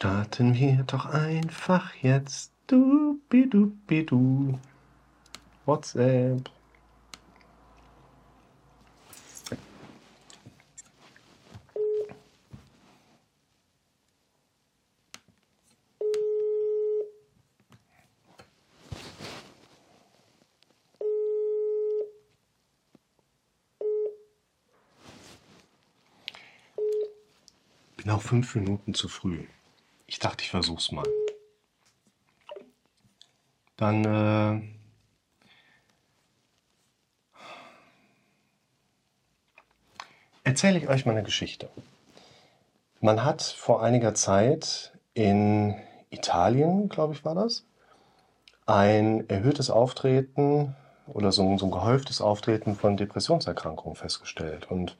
Starten wir doch einfach jetzt. Du, bidu, bidu. WhatsApp. Bin auch fünf Minuten zu früh. Ich dachte, ich versuch's mal. Dann äh, erzähle ich euch mal eine Geschichte. Man hat vor einiger Zeit in Italien, glaube ich, war das, ein erhöhtes Auftreten oder so, ein- so ein gehäuftes Auftreten von Depressionserkrankungen festgestellt. Und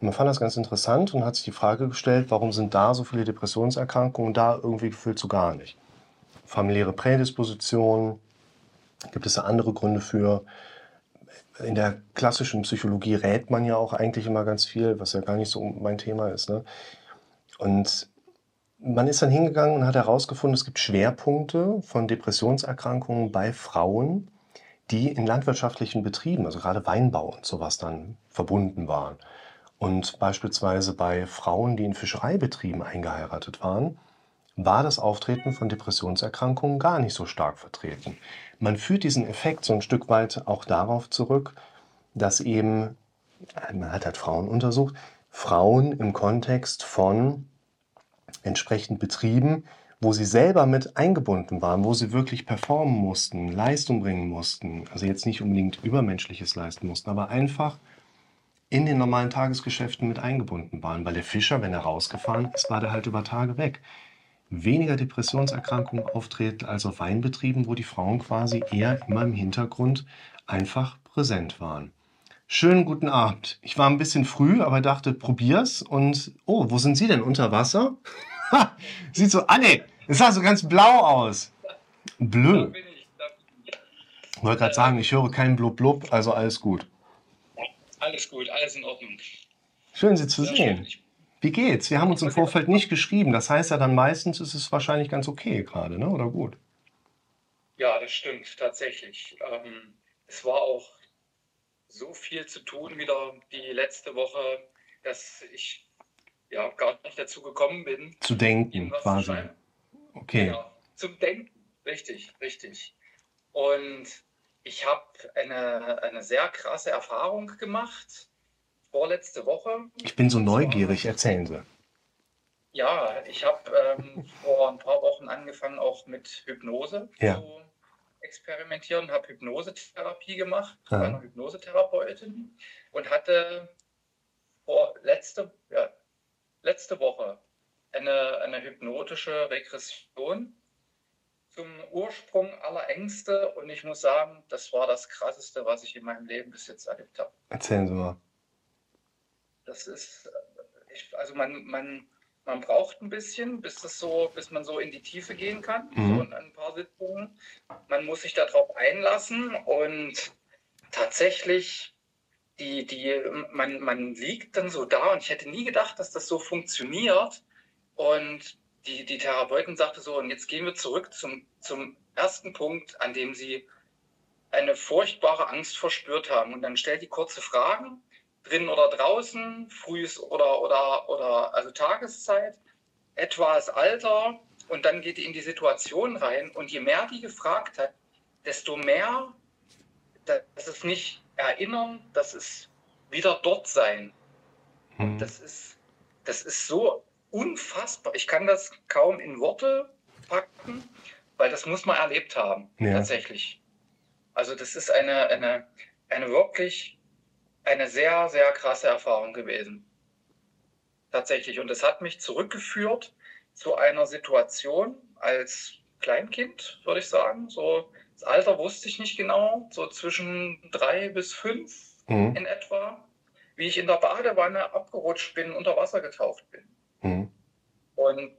man fand das ganz interessant und hat sich die Frage gestellt, warum sind da so viele Depressionserkrankungen da irgendwie gefühlt so gar nicht. Familiäre Prädisposition, gibt es da andere Gründe für? In der klassischen Psychologie rät man ja auch eigentlich immer ganz viel, was ja gar nicht so mein Thema ist. Ne? Und man ist dann hingegangen und hat herausgefunden, es gibt Schwerpunkte von Depressionserkrankungen bei Frauen, die in landwirtschaftlichen Betrieben, also gerade Weinbau und sowas dann verbunden waren. Und beispielsweise bei Frauen, die in Fischereibetrieben eingeheiratet waren, war das Auftreten von Depressionserkrankungen gar nicht so stark vertreten. Man führt diesen Effekt so ein Stück weit auch darauf zurück, dass eben, man hat halt Frauen untersucht, Frauen im Kontext von entsprechend Betrieben, wo sie selber mit eingebunden waren, wo sie wirklich performen mussten, Leistung bringen mussten, also jetzt nicht unbedingt übermenschliches leisten mussten, aber einfach in den normalen Tagesgeschäften mit eingebunden waren, weil der Fischer, wenn er rausgefahren ist, war der halt über Tage weg. Weniger Depressionserkrankungen auftreten als auf Weinbetrieben, wo die Frauen quasi eher immer im Hintergrund einfach präsent waren. Schönen guten Abend. Ich war ein bisschen früh, aber dachte, probier's. Und oh, wo sind Sie denn unter Wasser? Sieht so, ah nee, es sah so ganz blau aus. Blö. ich, wollte gerade sagen, ich höre keinen Blub Blub, also alles gut. Alles gut, alles in Ordnung. Schön, Sie zu Sehr sehen. Wie geht's? Wir haben uns im Vorfeld nicht geschrieben. Das heißt ja dann meistens ist es wahrscheinlich ganz okay gerade, ne? Oder gut? ja, das stimmt, tatsächlich. Ähm, es war auch so viel zu tun wieder die letzte Woche, dass ich ja gar nicht dazu gekommen bin, Zu denken zu quasi. schreiben. Okay. Genau, zum Denken. Richtig, richtig. Und ich habe eine, eine sehr krasse Erfahrung gemacht vorletzte Woche. Ich bin so neugierig. Erzählen Sie. Ja, ich habe ähm, vor ein paar Wochen angefangen, auch mit Hypnose Ja. zu experimentieren, habe Hypnosetherapie gemacht Ja. bei einer Hypnosetherapeutin und hatte vor letzte, ja, letzte Woche eine, eine hypnotische Regression zum Ursprung aller Ängste und ich muss sagen, das war das Krasseste, was ich in meinem Leben bis jetzt erlebt habe. Erzählen Sie mal. Das ist, äh, ich, also man, man, man braucht ein bisschen, bis das so, bis man so in die Tiefe gehen kann, Mhm. so in ein paar Sitzungen. Man muss sich darauf einlassen und tatsächlich, die, die, man, man liegt dann so da und ich hätte nie gedacht, dass das so funktioniert. Und die, die Therapeutin sagte so, und jetzt gehen wir zurück zum, zum ersten Punkt, an dem sie eine furchtbare Angst verspürt haben. Und dann stellt die kurze Fragen, drin oder draußen, frühes oder, oder, oder also Tageszeit, etwa das Alter und dann geht die in die Situation rein und je mehr die gefragt hat, desto mehr, das ist nicht erinnern, das ist wieder dort sein. Hm. Das ist, das ist so unfassbar. Ich kann das kaum in Worte packen, weil das muss man erlebt haben, Ja. tatsächlich. Also das ist eine, eine, eine wirklich eine sehr, sehr krasse Erfahrung gewesen. Tatsächlich. Und es hat mich zurückgeführt zu einer Situation als Kleinkind, würde ich sagen. So, das Alter wusste ich nicht genau, so zwischen drei bis fünf Hm. in etwa, wie ich in der Badewanne abgerutscht bin, unter Wasser getaucht bin. Hm. Und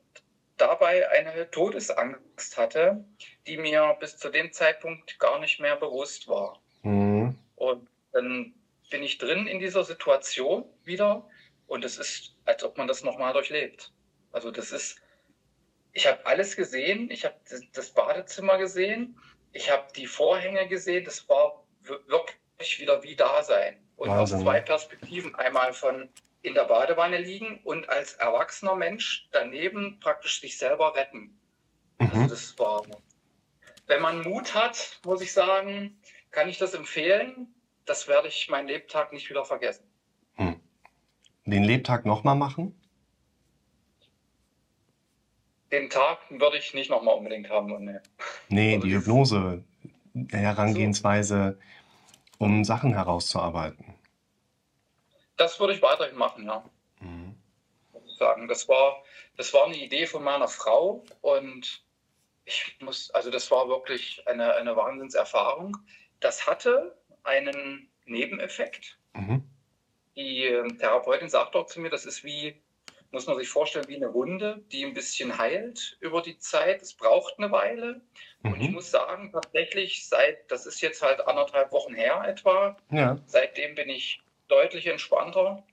dabei eine Todesangst hatte, die mir bis zu dem Zeitpunkt gar nicht mehr bewusst war. Hm. Und dann bin ich drin in dieser Situation wieder und es ist, als ob man das nochmal durchlebt. Also das ist ich habe alles gesehen. Ich habe das Badezimmer gesehen. Ich habe die Vorhänge gesehen. Das war wirklich wieder wie da sein. Und Wahnsinn. aus zwei Perspektiven. Einmal von in der Badewanne liegen und als erwachsener Mensch daneben praktisch sich selber retten. Also mhm. Also das war, wenn man Mut hat, muss ich sagen, kann ich das empfehlen. Das werde ich meinen Lebtag nicht wieder vergessen. Hm. Den Lebtag nochmal machen? Den Tag würde ich nicht nochmal unbedingt haben. Und nee, nee also die Hypnose, Herangehensweise, um Sachen herauszuarbeiten. Das würde ich weiterhin machen, ja. Mhm. Sagen. Das war, das war eine Idee von meiner Frau und ich muss, also das war wirklich eine, eine Wahnsinnserfahrung. Das hatte einen Nebeneffekt. Mhm. Die ähm, Therapeutin sagt auch zu mir, das ist wie, muss man sich vorstellen, wie eine Wunde, die ein bisschen heilt über die Zeit. Es braucht eine Weile. Mhm. Und ich mhm. muss sagen, tatsächlich, seit, das ist jetzt halt anderthalb Wochen her etwa, ja. seitdem bin ich deutlich entspannter.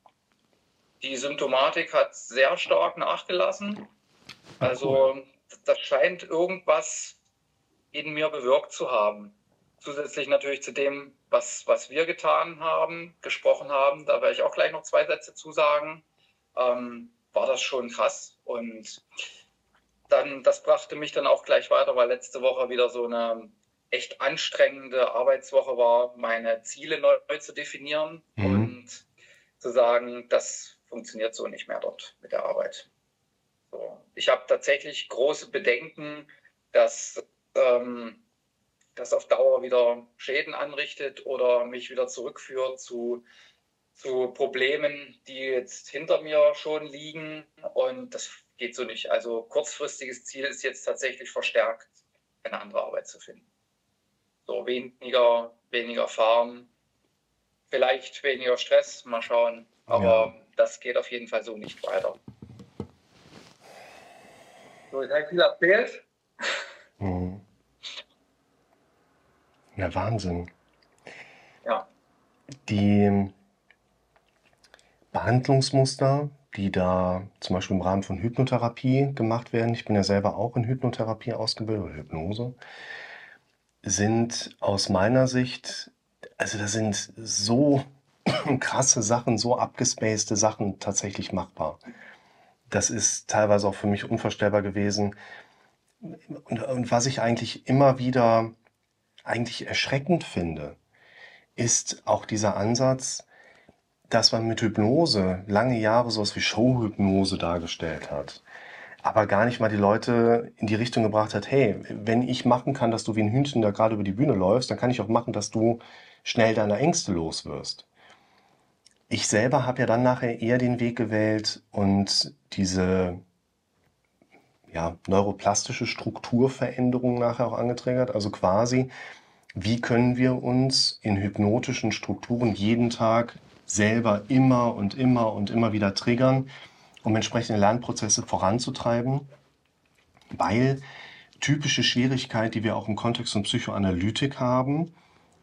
Die Symptomatik hat sehr stark nachgelassen. Also das scheint irgendwas in mir bewirkt zu haben. Zusätzlich natürlich zu dem, was, was wir getan haben, gesprochen haben, da werde ich auch gleich noch zwei Sätze zu sagen, ähm, war das schon krass. Und dann, das brachte mich dann auch gleich weiter, weil letzte Woche wieder so eine echt anstrengende Arbeitswoche war, meine Ziele neu zu definieren mhm. Zu sagen, das funktioniert so nicht mehr dort mit der Arbeit. So. Ich habe tatsächlich große Bedenken, dass ähm, das auf Dauer wieder Schäden anrichtet oder mich wieder zurückführt zu, zu Problemen, die jetzt hinter mir schon liegen. Und das geht so nicht. Also kurzfristiges Ziel ist jetzt tatsächlich verstärkt, eine andere Arbeit zu finden. So weniger, weniger fahren, vielleicht weniger Stress, mal schauen. Aber ja. das geht auf jeden Fall so nicht weiter. So, jetzt habe ich viel erzählt. Mhm. Ja, Wahnsinn. Ja. Die Behandlungsmuster, die da zum Beispiel im Rahmen von Hypnotherapie gemacht werden, ich bin ja selber auch in Hypnotherapie ausgebildet oder Hypnose, sind aus meiner Sicht, also da sind so krasse Sachen, so abgespacede Sachen tatsächlich machbar. Das ist teilweise auch für mich unvorstellbar gewesen. Und, und was ich eigentlich immer wieder eigentlich erschreckend finde, ist auch dieser Ansatz, dass man mit Hypnose lange Jahre sowas wie Showhypnose dargestellt hat aber gar nicht mal die Leute in die Richtung gebracht hat, hey, wenn ich machen kann, dass du wie ein Hühnchen da gerade über die Bühne läufst, dann kann ich auch machen, dass du schnell deine Ängste los wirst. Ich selber habe ja dann nachher eher den Weg gewählt und diese ja, neuroplastische Strukturveränderung nachher auch angetriggert. Also quasi, wie können wir uns in hypnotischen Strukturen jeden Tag selber immer und immer und immer wieder triggern, um entsprechende Lernprozesse voranzutreiben, weil typische Schwierigkeit, die wir auch im Kontext von Psychoanalytik haben,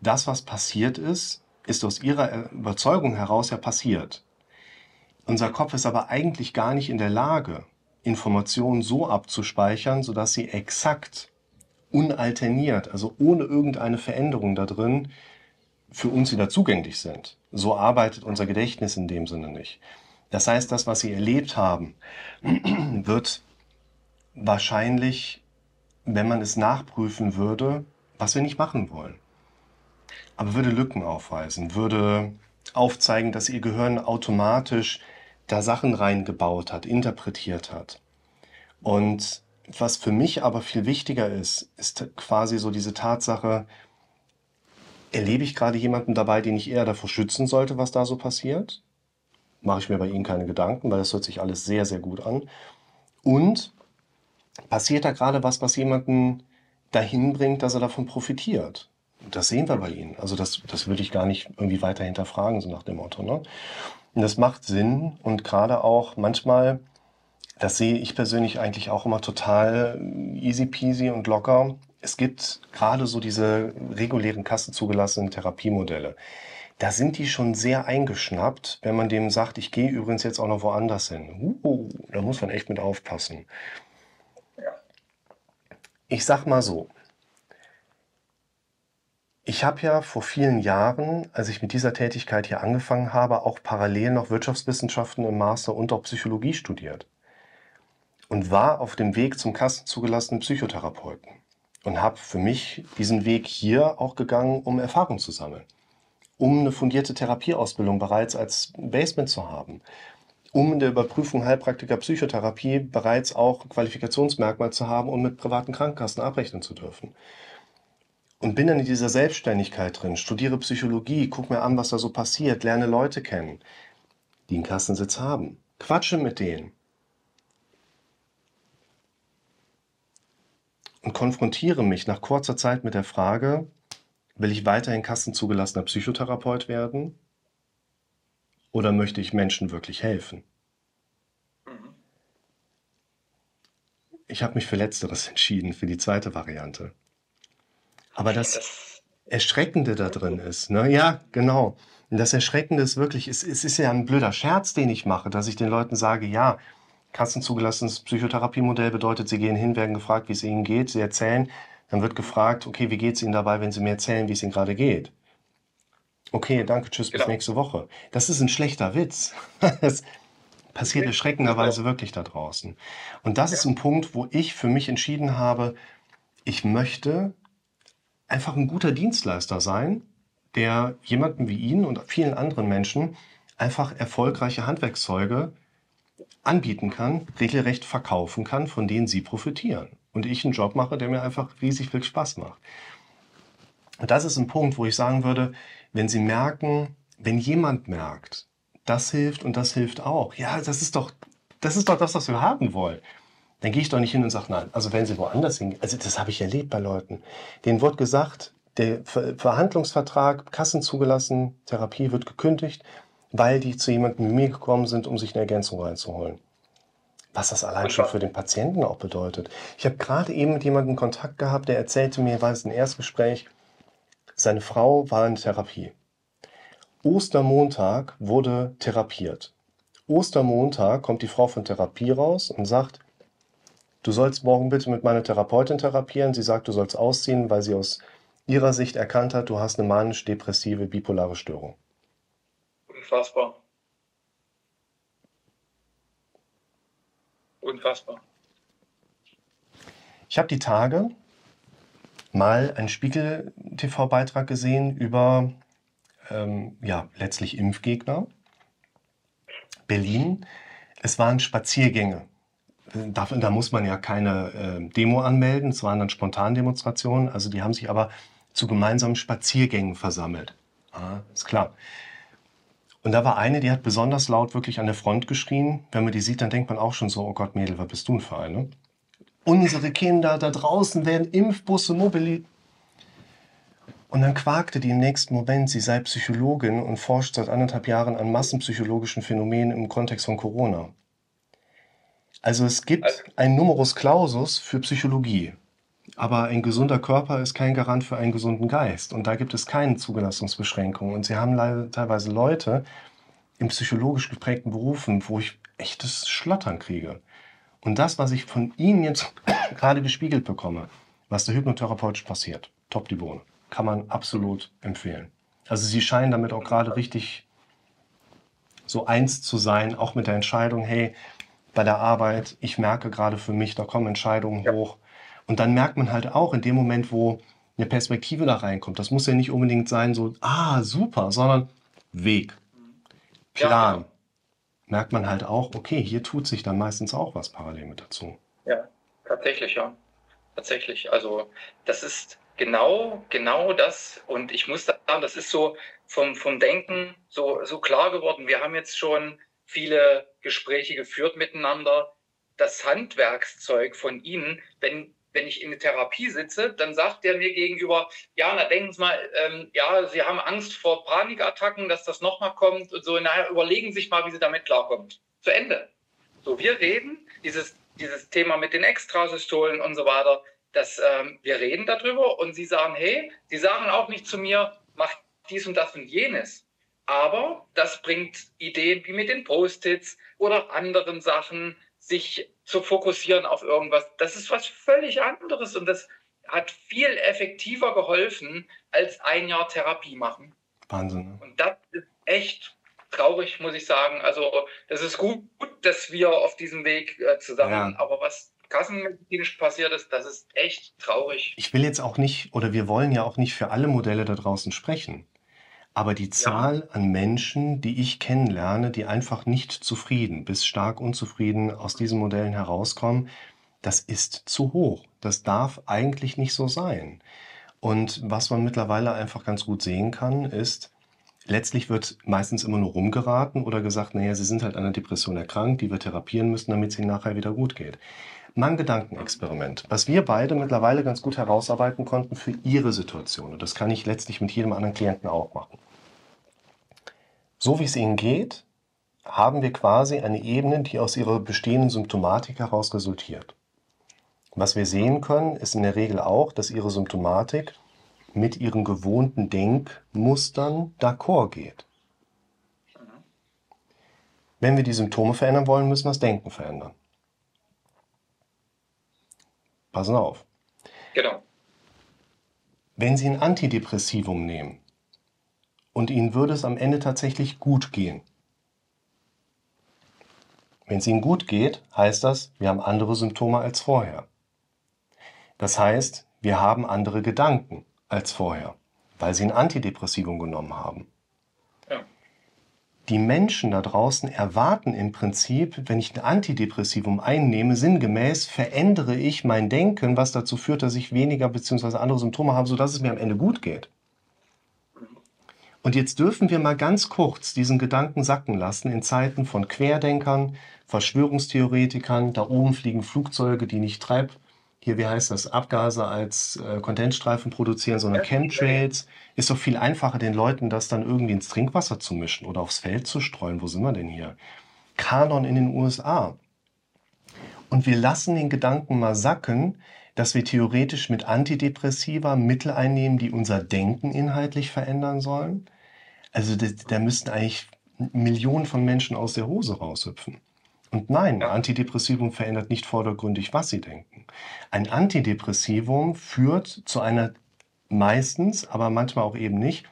das, was passiert ist, ist aus ihrer Überzeugung heraus ja passiert. Unser Kopf ist aber eigentlich gar nicht in der Lage, Informationen so abzuspeichern, sodass sie exakt, unalterniert, also ohne irgendeine Veränderung da drin, für uns wieder zugänglich sind. So arbeitet unser Gedächtnis in dem Sinne nicht. Das heißt, das, was sie erlebt haben, wird wahrscheinlich, wenn man es nachprüfen würde, was wir nicht machen wollen. Aber würde Lücken aufweisen, würde aufzeigen, dass ihr Gehirn automatisch da Sachen reingebaut hat, interpretiert hat. Und was für mich aber viel wichtiger ist, ist quasi so diese Tatsache, erlebe ich gerade jemanden dabei, den ich eher davor schützen sollte, was da so passiert? mache ich mir bei Ihnen keine Gedanken, weil das hört sich alles sehr, sehr gut an. Und passiert da gerade was, was jemanden dahin bringt, dass er davon profitiert? Das sehen wir bei Ihnen. Also das, das würde ich gar nicht irgendwie weiter hinterfragen, so nach dem Motto. Ne? Und das macht Sinn und gerade auch manchmal, das sehe ich persönlich eigentlich auch immer total easy peasy und locker. Es gibt gerade so diese regulären kassenzugelassenen Therapiemodelle da sind die schon sehr eingeschnappt, wenn man dem sagt, ich gehe übrigens jetzt auch noch woanders hin. Uh, da muss man echt mit aufpassen. Ich sag mal so, ich habe ja vor vielen Jahren, als ich mit dieser Tätigkeit hier angefangen habe, auch parallel noch Wirtschaftswissenschaften im Master und auch Psychologie studiert und war auf dem Weg zum kassenzugelassenen Psychotherapeuten und habe für mich diesen Weg hier auch gegangen, um Erfahrung zu sammeln, um eine fundierte Therapieausbildung bereits als Basement zu haben, um in der Überprüfung Heilpraktiker Psychotherapie bereits auch Qualifikationsmerkmal zu haben und mit privaten Krankenkassen abrechnen zu dürfen. Und bin dann in dieser Selbstständigkeit drin, studiere Psychologie, gucke mir an, was da so passiert, lerne Leute kennen, die einen Kassensitz haben, quatsche mit denen. Und konfrontiere mich nach kurzer Zeit mit der Frage, will ich weiterhin kassenzugelassener Psychotherapeut werden? Oder möchte ich Menschen wirklich helfen? Mhm. Ich habe mich für Letzteres entschieden, für die zweite Variante. Aber das Erschreckende da drin ist, ne? Ja, genau. Und das Erschreckende ist wirklich, es, es ist ja ein blöder Scherz, den ich mache, dass ich den Leuten sage, ja, kassenzugelassenes Psychotherapiemodell bedeutet, sie gehen hin, werden gefragt, wie es ihnen geht, sie erzählen, dann wird gefragt, okay, wie geht es ihnen dabei, wenn sie mir erzählen, wie es ihnen gerade geht? Okay, danke, tschüss, bis genau. nächste Woche. Das ist ein schlechter Witz. Das passiert erschreckenderweise genau. wirklich da draußen. Und das ja. ist ein Punkt, wo ich für mich entschieden habe, ich möchte einfach ein guter Dienstleister sein, der jemanden wie Ihnen und vielen anderen Menschen einfach erfolgreiche Handwerkszeuge anbieten kann, regelrecht verkaufen kann, von denen Sie profitieren. Und ich einen Job mache, der mir einfach riesig viel Spaß macht. Und das ist ein Punkt, wo ich sagen würde, wenn Sie merken, wenn jemand merkt, das hilft und das hilft auch, ja, das ist doch, das ist doch das, was wir haben wollen dann gehe ich doch nicht hin und sage, nein, also wenn sie woanders hingehen, also das habe ich erlebt bei Leuten, denen wird gesagt, der Verhandlungsvertrag, Kassen zugelassen, Therapie wird gekündigt, weil die zu jemandem wie mir gekommen sind, um sich eine Ergänzung reinzuholen. Was das allein schon für den Patienten auch bedeutet. Ich habe gerade eben mit jemandem Kontakt gehabt, der erzählte mir, war es ein Erstgespräch, seine Frau war in Therapie. Ostermontag wurde therapiert. Ostermontag kommt die Frau von Therapie raus und sagt, Du sollst morgen bitte mit meiner Therapeutin therapieren. Sie sagt, du sollst ausziehen, weil sie aus ihrer Sicht erkannt hat, du hast eine manisch-depressive bipolare Störung. Unfassbar. Unfassbar. Ich habe die Tage mal einen Spiegel-TV-Beitrag gesehen über ähm, ja, letztlich Impfgegner. Berlin. Es waren Spaziergänge da, da muss man ja keine äh, Demo anmelden. Es waren dann Spontandemonstrationen. Also die haben sich aber zu gemeinsamen Spaziergängen versammelt. Ah, ist klar. Und da war eine, die hat besonders laut wirklich an der Front geschrien. Wenn man die sieht, dann denkt man auch schon so, oh Gott, Mädel, was bist du denn für eine? Unsere Kinder da draußen werden Impfbusse mobilisiert. Und dann quakte die im nächsten Moment, sie sei Psychologin und forscht seit anderthalb Jahren an massenpsychologischen Phänomenen im Kontext von Corona. Also es gibt also, ein Numerus Clausus für Psychologie. Aber ein gesunder Körper ist kein Garant für einen gesunden Geist. Und da gibt es keine Zugelassungsbeschränkungen. Und sie haben leider teilweise Leute in psychologisch geprägten Berufen, wo ich echtes Schlottern kriege. Und das, was ich von Ihnen jetzt gerade gespiegelt bekomme, was der hypnotherapeutisch passiert, top die Bohne, kann man absolut empfehlen. Also Sie scheinen damit auch gerade richtig so eins zu sein, auch mit der Entscheidung, hey, bei der Arbeit, ich merke gerade für mich, da kommen Entscheidungen ja. hoch. Und dann merkt man halt auch in dem Moment, wo eine Perspektive da reinkommt, das muss ja nicht unbedingt sein, so, ah, super, sondern Weg, Plan. Ja, merkt man halt auch, okay, hier tut sich dann meistens auch was parallel mit dazu. Ja, tatsächlich, ja. Tatsächlich. Also, das ist genau, genau das. Und ich muss sagen, das ist so vom, vom Denken so, so klar geworden. Wir haben jetzt schon viele Gespräche geführt miteinander. Das Handwerkszeug von Ihnen, wenn, wenn ich in der Therapie sitze, dann sagt der mir gegenüber, ja, na denken Sie mal, ähm, ja, Sie haben Angst vor Panikattacken, dass das nochmal kommt und so, naja, überlegen Sie sich mal, wie Sie damit klarkommt. Zu Ende. So, wir reden, dieses, dieses Thema mit den Extrasystolen und so weiter, das, ähm, wir reden darüber und Sie sagen, hey, Sie sagen auch nicht zu mir, mach dies und das und jenes. Aber das bringt Ideen wie mit den Post-its oder anderen Sachen. sich zu fokussieren auf irgendwas. Das ist was völlig anderes und das hat viel effektiver geholfen als ein Jahr Therapie machen. Wahnsinn. Ne? Und das ist echt traurig, muss ich sagen. Also das ist gut, dass wir auf diesem Weg äh, zusammen, ja. aber was kassenmedizinisch passiert ist, das ist echt traurig. Ich will jetzt auch nicht, oder wir wollen ja auch nicht für alle Modelle da draußen sprechen. Aber die Zahl an Menschen, die ich kennenlerne, die einfach nicht zufrieden bis stark unzufrieden aus diesen Modellen herauskommen, das ist zu hoch. Das darf eigentlich nicht so sein. Und was man mittlerweile einfach ganz gut sehen kann, ist, letztlich wird meistens immer nur rumgeraten oder gesagt, naja, sie sind halt an einer Depression erkrankt, die wir therapieren müssen, damit es ihnen nachher wieder gut geht. Mein Gedankenexperiment, was wir beide mittlerweile ganz gut herausarbeiten konnten für ihre Situation. Und das kann ich letztlich mit jedem anderen Klienten auch machen. So wie es ihnen geht, haben wir quasi eine Ebene, die aus ihrer bestehenden Symptomatik heraus resultiert. Was wir sehen können, ist in der Regel auch, dass ihre Symptomatik mit ihren gewohnten Denkmustern d'accord geht. Wenn wir die Symptome verändern wollen, müssen wir das Denken verändern. Passen auf. Genau. Wenn Sie ein Antidepressivum nehmen, und ihnen würde es am Ende tatsächlich gut gehen. Wenn es ihnen gut geht, heißt das, wir haben andere Symptome als vorher. Das heißt, wir haben andere Gedanken als vorher, weil sie ein Antidepressivum genommen haben. Die Menschen da draußen erwarten im Prinzip, wenn ich ein Antidepressivum einnehme, sinngemäß verändere ich mein Denken, was dazu führt, dass ich weniger bzw. andere Symptome habe, sodass es mir am Ende gut geht. Und jetzt dürfen wir mal ganz kurz diesen Gedanken sacken lassen in Zeiten von Querdenkern, Verschwörungstheoretikern, da oben fliegen Flugzeuge, die nicht Treib, hier, wie heißt das, Abgase als äh, Kondensstreifen produzieren, sondern Chemtrails. Ist doch viel einfacher, den Leuten das dann irgendwie ins Trinkwasser zu mischen oder aufs Feld zu streuen. Wo sind wir denn hier? Kanon in den USA. Und wir lassen den Gedanken mal sacken, dass wir theoretisch mit Antidepressiva Mittel einnehmen, die unser Denken inhaltlich verändern sollen. Also da müssten eigentlich Millionen von Menschen aus der Hose raushüpfen. Und nein, ein Antidepressivum verändert nicht vordergründig, was sie denken. Ein Antidepressivum führt zu einer meistens, aber manchmal auch eben nicht,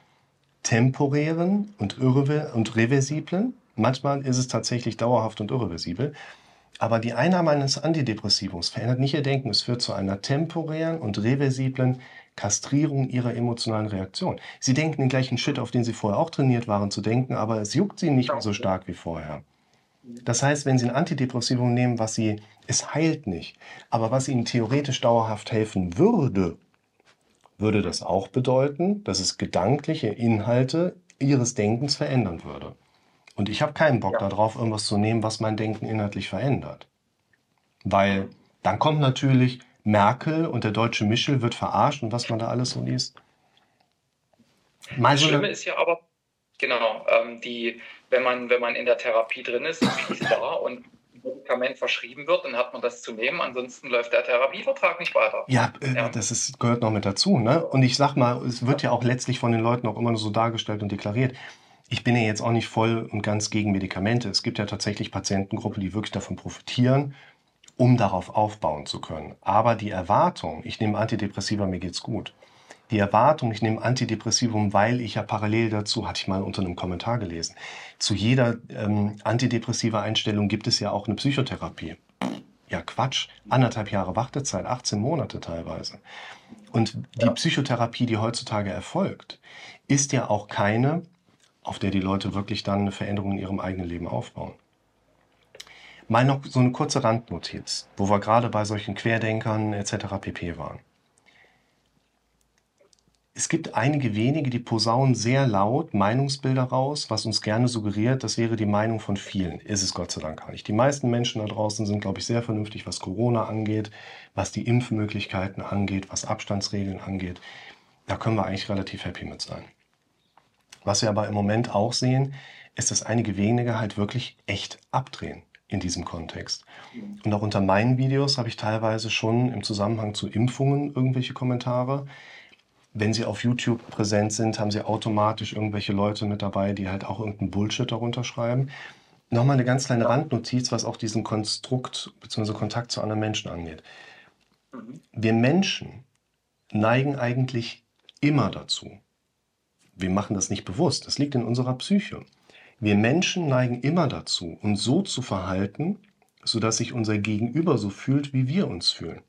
temporären und, irre und reversiblen. Manchmal ist es tatsächlich dauerhaft und irreversibel. Aber die Einnahme eines Antidepressivums verändert nicht ihr Denken. Es führt zu einer temporären und reversiblen Kastrierung ihrer emotionalen Reaktion. Sie denken den gleichen Shit, auf den sie vorher auch trainiert waren zu denken, aber es juckt sie nicht mehr so stark wie vorher. Das heißt, wenn Sie ein Antidepressivum nehmen, was Sie, es heilt nicht, aber was Ihnen theoretisch dauerhaft helfen würde, würde das auch bedeuten, dass es gedankliche Inhalte Ihres Denkens verändern würde. Und ich habe keinen Bock ja. darauf, irgendwas zu nehmen, was mein Denken inhaltlich verändert. Weil dann kommt natürlich, Merkel und der deutsche Michel wird verarscht und was man da alles so liest. Mal das Schlimme ist ja aber, genau, ähm, die, wenn man, wenn man in der Therapie drin ist, ist da und ein Medikament verschrieben wird, dann hat man das zu nehmen, ansonsten läuft der Therapievertrag nicht weiter. Ja, äh, ja. das ist, gehört noch mit dazu. Ne? Und ich sag mal, es wird ja auch letztlich von den Leuten auch immer nur so dargestellt und deklariert. Ich bin ja jetzt auch nicht voll und ganz gegen Medikamente. Es gibt ja tatsächlich Patientengruppen, die wirklich davon profitieren um darauf aufbauen zu können. Aber die Erwartung, ich nehme Antidepressiva, mir geht's gut. Die Erwartung, ich nehme Antidepressivum, weil ich ja parallel dazu, hatte ich mal unter einem Kommentar gelesen, zu jeder ähm, antidepressiver Einstellung gibt es ja auch eine Psychotherapie. Ja, Quatsch. Anderthalb Jahre Wartezeit, 18 Monate teilweise. Und die ja. Psychotherapie, die heutzutage erfolgt, ist ja auch keine, auf der die Leute wirklich dann eine Veränderung in ihrem eigenen Leben aufbauen. Mal noch so eine kurze Randnotiz, wo wir gerade bei solchen Querdenkern etc. pp waren. Es gibt einige wenige, die posaunen sehr laut Meinungsbilder raus, was uns gerne suggeriert, das wäre die Meinung von vielen. Ist es Gott sei Dank gar nicht. Die meisten Menschen da draußen sind, glaube ich, sehr vernünftig, was Corona angeht, was die Impfmöglichkeiten angeht, was Abstandsregeln angeht. Da können wir eigentlich relativ happy mit sein. Was wir aber im Moment auch sehen, ist, dass einige wenige halt wirklich echt abdrehen in diesem Kontext. Und auch unter meinen Videos habe ich teilweise schon im Zusammenhang zu Impfungen irgendwelche Kommentare. Wenn sie auf YouTube präsent sind, haben sie automatisch irgendwelche Leute mit dabei, die halt auch irgendeinen Bullshit darunter schreiben. nochmal eine ganz kleine Randnotiz, was auch diesen Konstrukt bzw. Kontakt zu anderen Menschen angeht. Mhm. Wir Menschen neigen eigentlich immer dazu. Wir machen das nicht bewusst, das liegt in unserer Psyche. Wir Menschen neigen immer dazu, uns so zu verhalten, sodass sich unser Gegenüber so fühlt, wie wir uns fühlen.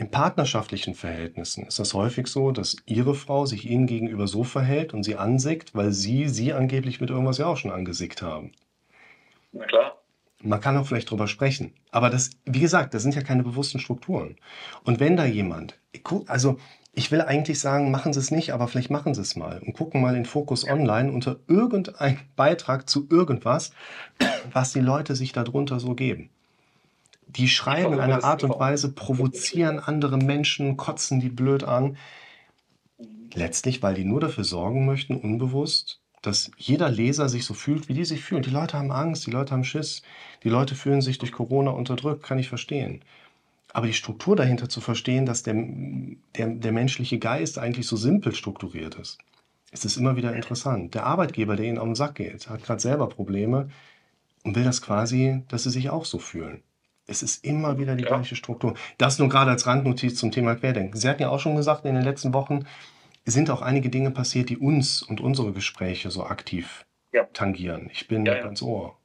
In partnerschaftlichen Verhältnissen ist das häufig so, dass Ihre Frau sich Ihnen gegenüber so verhält und Sie ansickt, weil Sie sie angeblich mit irgendwas ja auch schon angesickt haben. Na klar. Man kann auch vielleicht drüber sprechen. Aber das, wie gesagt, das sind ja keine bewussten Strukturen. Und wenn da jemand, also ich will eigentlich sagen, machen Sie es nicht, aber vielleicht machen Sie es mal und gucken mal in Fokus Online unter irgendein Beitrag zu irgendwas, was die Leute sich darunter so geben. Die schreiben in einer Art und Weise, provozieren andere Menschen, kotzen die blöd an. Letztlich, weil die nur dafür sorgen möchten, unbewusst, dass jeder Leser sich so fühlt, wie die sich fühlen. Die Leute haben Angst, die Leute haben Schiss, die Leute fühlen sich durch Corona unterdrückt, kann ich verstehen. Aber die Struktur dahinter zu verstehen, dass der, der, der menschliche Geist eigentlich so simpel strukturiert ist, ist es immer wieder interessant. Der Arbeitgeber, der ihnen auf den Sack geht, hat gerade selber Probleme und will das quasi, dass sie sich auch so fühlen. Es ist immer wieder die Ja. gleiche Struktur. Das nur gerade als Randnotiz zum Thema Querdenken. Sie hatten ja auch schon gesagt, in den letzten Wochen sind auch einige Dinge passiert, die uns und unsere Gespräche so aktiv Ja. tangieren. Ich bin Ja, ganz ohr.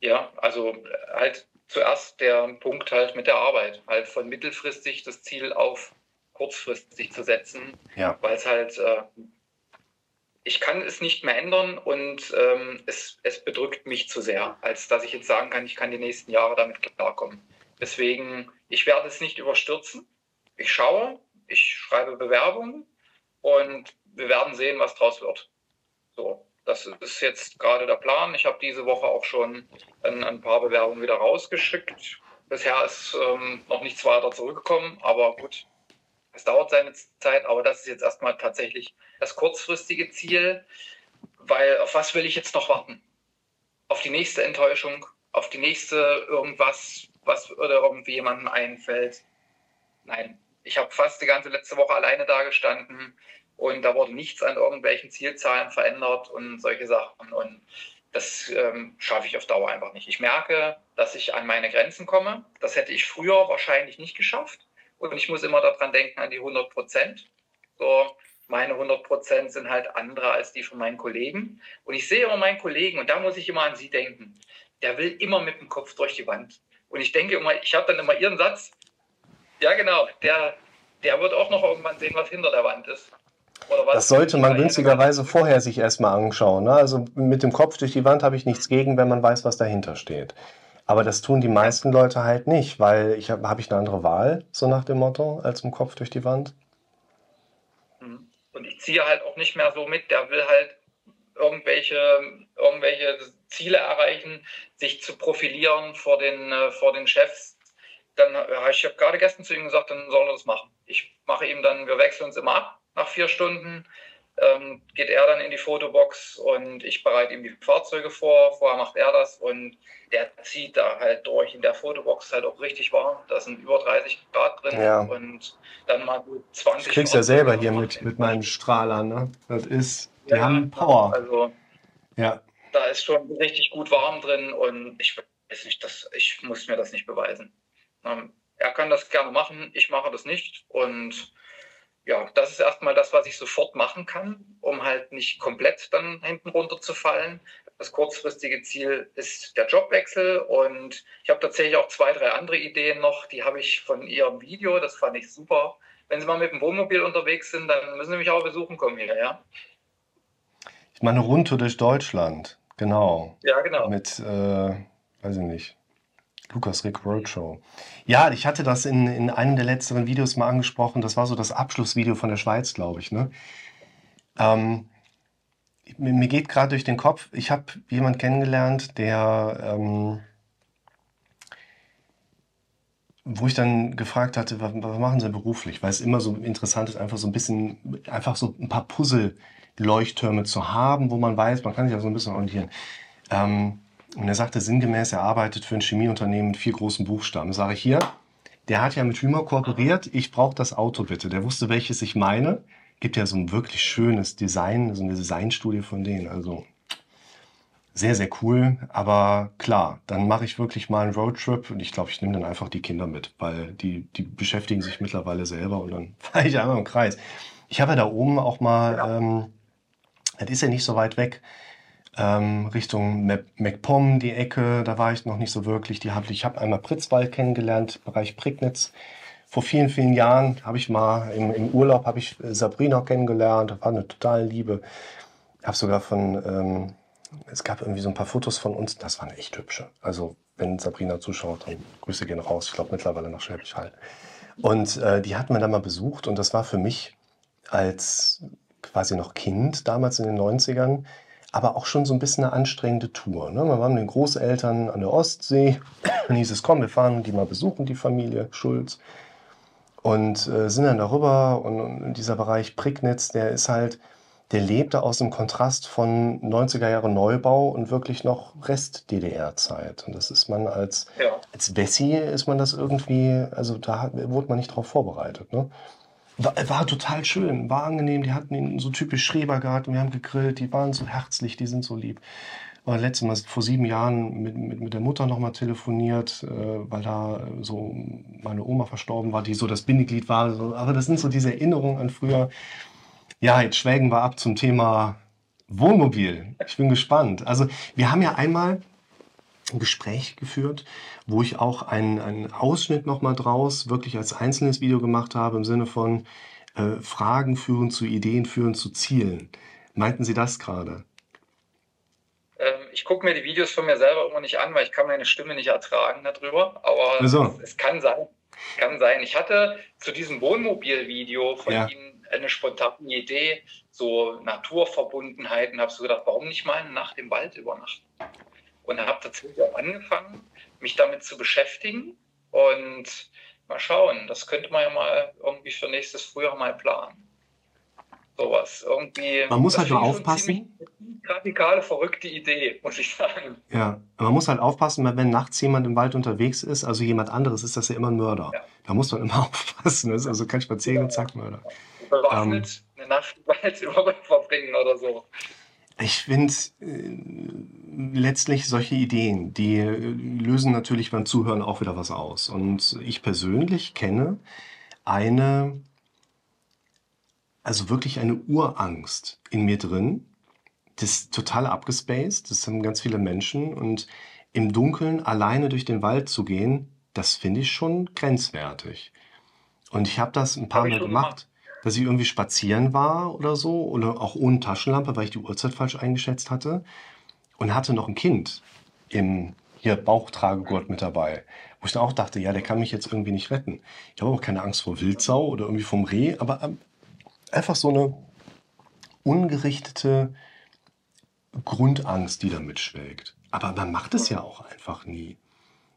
Ja, also äh, halt zuerst der Punkt halt mit der Arbeit, halt von mittelfristig das Ziel auf kurzfristig zu setzen, Ja. weil es halt, äh, ich kann es nicht mehr ändern und ähm, es, es bedrückt mich zu sehr, als dass ich jetzt sagen kann, ich kann die nächsten Jahre damit klarkommen. Deswegen, ich werde es nicht überstürzen. Ich schaue, ich schreibe Bewerbungen und wir werden sehen, was draus wird. So, das ist jetzt gerade der Plan. Ich habe diese Woche auch schon ein, ein paar Bewerbungen wieder rausgeschickt. Bisher ist ähm, noch nichts weiter zurückgekommen, aber gut, es dauert seine Zeit. Aber das ist jetzt erstmal tatsächlich das kurzfristige Ziel, weil auf was will ich jetzt noch warten? Auf die nächste Enttäuschung, auf die nächste irgendwas, was oder irgendwie jemandem einfällt. Nein, ich habe fast die ganze letzte Woche alleine da gestanden und da wurde nichts an irgendwelchen Zielzahlen verändert und solche Sachen. Und das ähm, schaffe ich auf Dauer einfach nicht. Ich merke, dass ich an meine Grenzen komme. Das hätte ich früher wahrscheinlich nicht geschafft. Und ich muss immer daran denken, an die 100 Prozent. So, meine 100 Prozent sind halt andere als die von meinen Kollegen. Und ich sehe immer meinen Kollegen und da muss ich immer an sie denken. Der will immer mit dem Kopf durch die Wand. Und ich denke immer, ich habe dann immer ihren Satz. Ja, genau, der, der wird auch noch irgendwann sehen, was hinter der Wand ist. Das sollte man günstigerweise vorher sich erstmal anschauen. Ne? Also mit dem Kopf durch die Wand habe ich nichts gegen, wenn man weiß, was dahinter steht. Aber das tun die meisten Leute halt nicht, weil ich habe hab ich eine andere Wahl, so nach dem Motto, als mit dem Kopf durch die Wand. Und ich ziehe halt auch nicht mehr so mit, der will halt irgendwelche, irgendwelche Ziele erreichen, sich zu profilieren vor den, äh, vor den Chefs. Dann, ja, ich habe gerade gestern zu ihm gesagt, dann soll er das machen. Ich mache ihm dann, wir wechseln uns immer ab nach vier Stunden. Ähm, geht er dann in die Fotobox und ich bereite ihm die Fahrzeuge vor. Vorher macht er das und der zieht da halt durch. In der Fotobox halt auch richtig warm. Da sind über 30 Grad drin Ja. und dann mal gut 20 Ich krieg's ja Grad selber hier mit, mit meinen Strahlern. Ne? Das ist, die Ja, haben Power. Also Ja. da ist schon richtig gut warm drin und ich weiß nicht, das, ich muss mir das nicht beweisen. Ähm, er kann das gerne machen, ich mache das nicht und ja, das ist erstmal das, was ich sofort machen kann, um halt nicht komplett dann hinten runter zu fallen. Das kurzfristige Ziel ist der Jobwechsel und ich habe tatsächlich auch zwei, drei andere Ideen noch, die habe ich von Ihrem Video, das fand ich super. Wenn Sie mal mit dem Wohnmobil unterwegs sind, dann müssen Sie mich auch besuchen kommen hier, ja? Ich meine Rundtour durch Deutschland. Genau. Ja, genau. Mit, äh, weiß ich nicht, Lukas Rick Roadshow. Ja, ich hatte das in, in einem der letzteren Videos mal angesprochen. Das war so das Abschlussvideo von der Schweiz, glaube ich. Ne? Ähm, mir, geht gerade durch den Kopf, ich habe jemanden kennengelernt, der, ähm, wo ich dann gefragt hatte, was, was machen Sie beruflich? Weil es immer so interessant ist, einfach so ein bisschen, einfach so ein paar Puzzle-Leuchttürme zu haben, wo man weiß, man kann sich ja so ein bisschen orientieren. Ähm, und er sagte sinngemäß, er arbeitet für ein Chemieunternehmen mit vier großen Buchstaben. Sage ich hier, der hat ja mit Hümer kooperiert, ich brauche das Auto bitte. Der wusste, welches ich meine. Gibt ja so ein wirklich schönes Design, so eine Designstudie von denen. Also sehr, sehr cool. Aber klar, dann mache ich wirklich mal einen Roadtrip und ich glaube, ich nehme dann einfach die Kinder mit, weil die, die beschäftigen sich mittlerweile selber und dann fahre ich einmal im Kreis. Ich habe ja da oben auch mal, ähm, das ist ja nicht so weit weg, ähm, Richtung MacPom, die Ecke, da war ich noch nicht so wirklich. Die hab, ich habe einmal Pritzwald kennengelernt, Bereich Prignitz. Vor vielen, vielen Jahren habe ich mal im, im Urlaub habe ich Sabrina kennengelernt, das war eine totale Liebe. Habe sogar von, ähm, es gab irgendwie so ein paar Fotos von uns, das waren echt hübsche. Also wenn Sabrina zuschaut, dann Grüße gehen raus. Ich glaube mittlerweile nach Schwäbisch Hall. Und äh, die hatten wir dann mal besucht und das war für mich als quasi noch Kind damals in den 90ern aber auch schon so ein bisschen eine anstrengende Tour. Ne? Wir waren mit den Großeltern an der Ostsee. Dann hieß es, komm, wir fahren die mal besuchen, die Familie Schulz. Und äh, sind dann darüber und, und dieser Bereich Prignitz, der ist halt, der lebte aus dem Kontrast von 90er Jahre Neubau und wirklich noch Rest-DDR-Zeit. Und das ist man als, ja. als Wessi ist man das irgendwie, also da wurde man nicht drauf vorbereitet. Ne? War, war, total schön, war angenehm. Die hatten ihn so typisch Schrebergarten, wir haben gegrillt, die waren so herzlich, die sind so lieb. War letztes Mal vor sieben Jahren mit, mit, mit der Mutter nochmal telefoniert, äh, weil da so meine Oma verstorben war, die so das Bindeglied war. So, aber das sind so diese Erinnerungen an früher. Ja, jetzt schwelgen wir ab zum Thema Wohnmobil. Ich bin gespannt. Also wir haben ja einmal ein Gespräch geführt, wo ich auch einen, einen Ausschnitt nochmal draus wirklich als einzelnes Video gemacht habe im Sinne von äh, Fragen führen zu Ideen, führen zu Zielen. Meinten Sie das gerade? Ähm, ich gucke mir die Videos von mir selber immer nicht an, weil ich kann meine Stimme nicht ertragen darüber. Aber also. es, es, kann sein. Kann sein. Ich hatte zu diesem Wohnmobil-Video von ja. Ihnen eine spontane Idee, so Naturverbundenheiten, habe so gedacht, warum nicht mal eine Nacht im Wald übernachten? Und habe tatsächlich auch angefangen, mich damit zu beschäftigen und mal schauen, das könnte man ja mal irgendwie für nächstes Frühjahr mal planen. Sowas irgendwie. Man muss halt nur aufpassen. Radikale, verrückte Idee, muss ich sagen. Ja, man muss halt aufpassen, wenn nachts jemand im Wald unterwegs ist, also jemand anderes, ist das ja immer ein Mörder. Ja. Da muss man immer aufpassen. Das ist also kein Spaziergang, ja. zack, Mörder. Bewaffnet ähm, eine Nacht im Wald verbringen oder so. Ich finde äh, letztlich solche Ideen, die äh, lösen natürlich beim Zuhören auch wieder was aus. Und ich persönlich kenne eine, also wirklich eine Urangst in mir drin. Das ist total abgespaced, das haben ganz viele Menschen. Und im Dunkeln alleine durch den Wald zu gehen, das finde ich schon grenzwertig. Und ich habe das ein paar Mal gemacht dass ich irgendwie spazieren war oder so oder auch ohne Taschenlampe, weil ich die Uhrzeit falsch eingeschätzt hatte und hatte noch ein Kind im hier Bauchtragegurt mit dabei, wo ich dann auch dachte, ja, der kann mich jetzt irgendwie nicht retten. Ich habe auch keine Angst vor Wildsau oder irgendwie vom Reh, aber ähm, einfach so eine ungerichtete Grundangst, die da mitschwelgt. Aber man macht es ja auch einfach nie.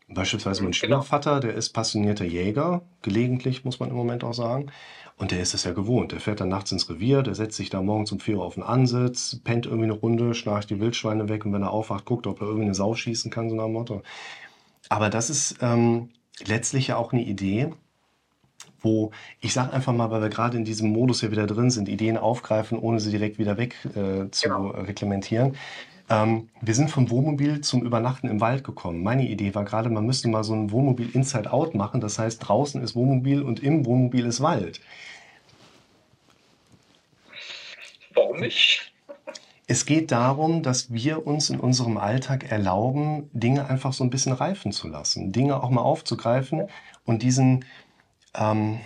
Beispielsweise mein genau. Schwiegervater, der ist passionierter Jäger, gelegentlich muss man im Moment auch sagen. Und der ist es ja gewohnt. Der fährt dann nachts ins Revier, der setzt sich da morgens um 4 Uhr auf den Ansitz, pennt irgendwie eine Runde, schnarcht die Wildschweine weg und wenn er aufwacht, guckt, ob er irgendwie eine Sau schießen kann, so nach dem Motto. Aber das ist ähm, letztlich ja auch eine Idee, wo ich sage einfach mal, weil wir gerade in diesem Modus ja wieder drin sind, Ideen aufgreifen, ohne sie direkt wieder weg äh, zu genau. reglementieren. Ähm, wir sind vom Wohnmobil zum Übernachten im Wald gekommen. Meine Idee war gerade, man müsste mal so ein Wohnmobil Inside Out machen. Das heißt, draußen ist Wohnmobil und im Wohnmobil ist Wald. Warum nicht? Es geht darum, dass wir uns in unserem Alltag erlauben, Dinge einfach so ein bisschen reifen zu lassen, Dinge auch mal aufzugreifen und diesen ähm,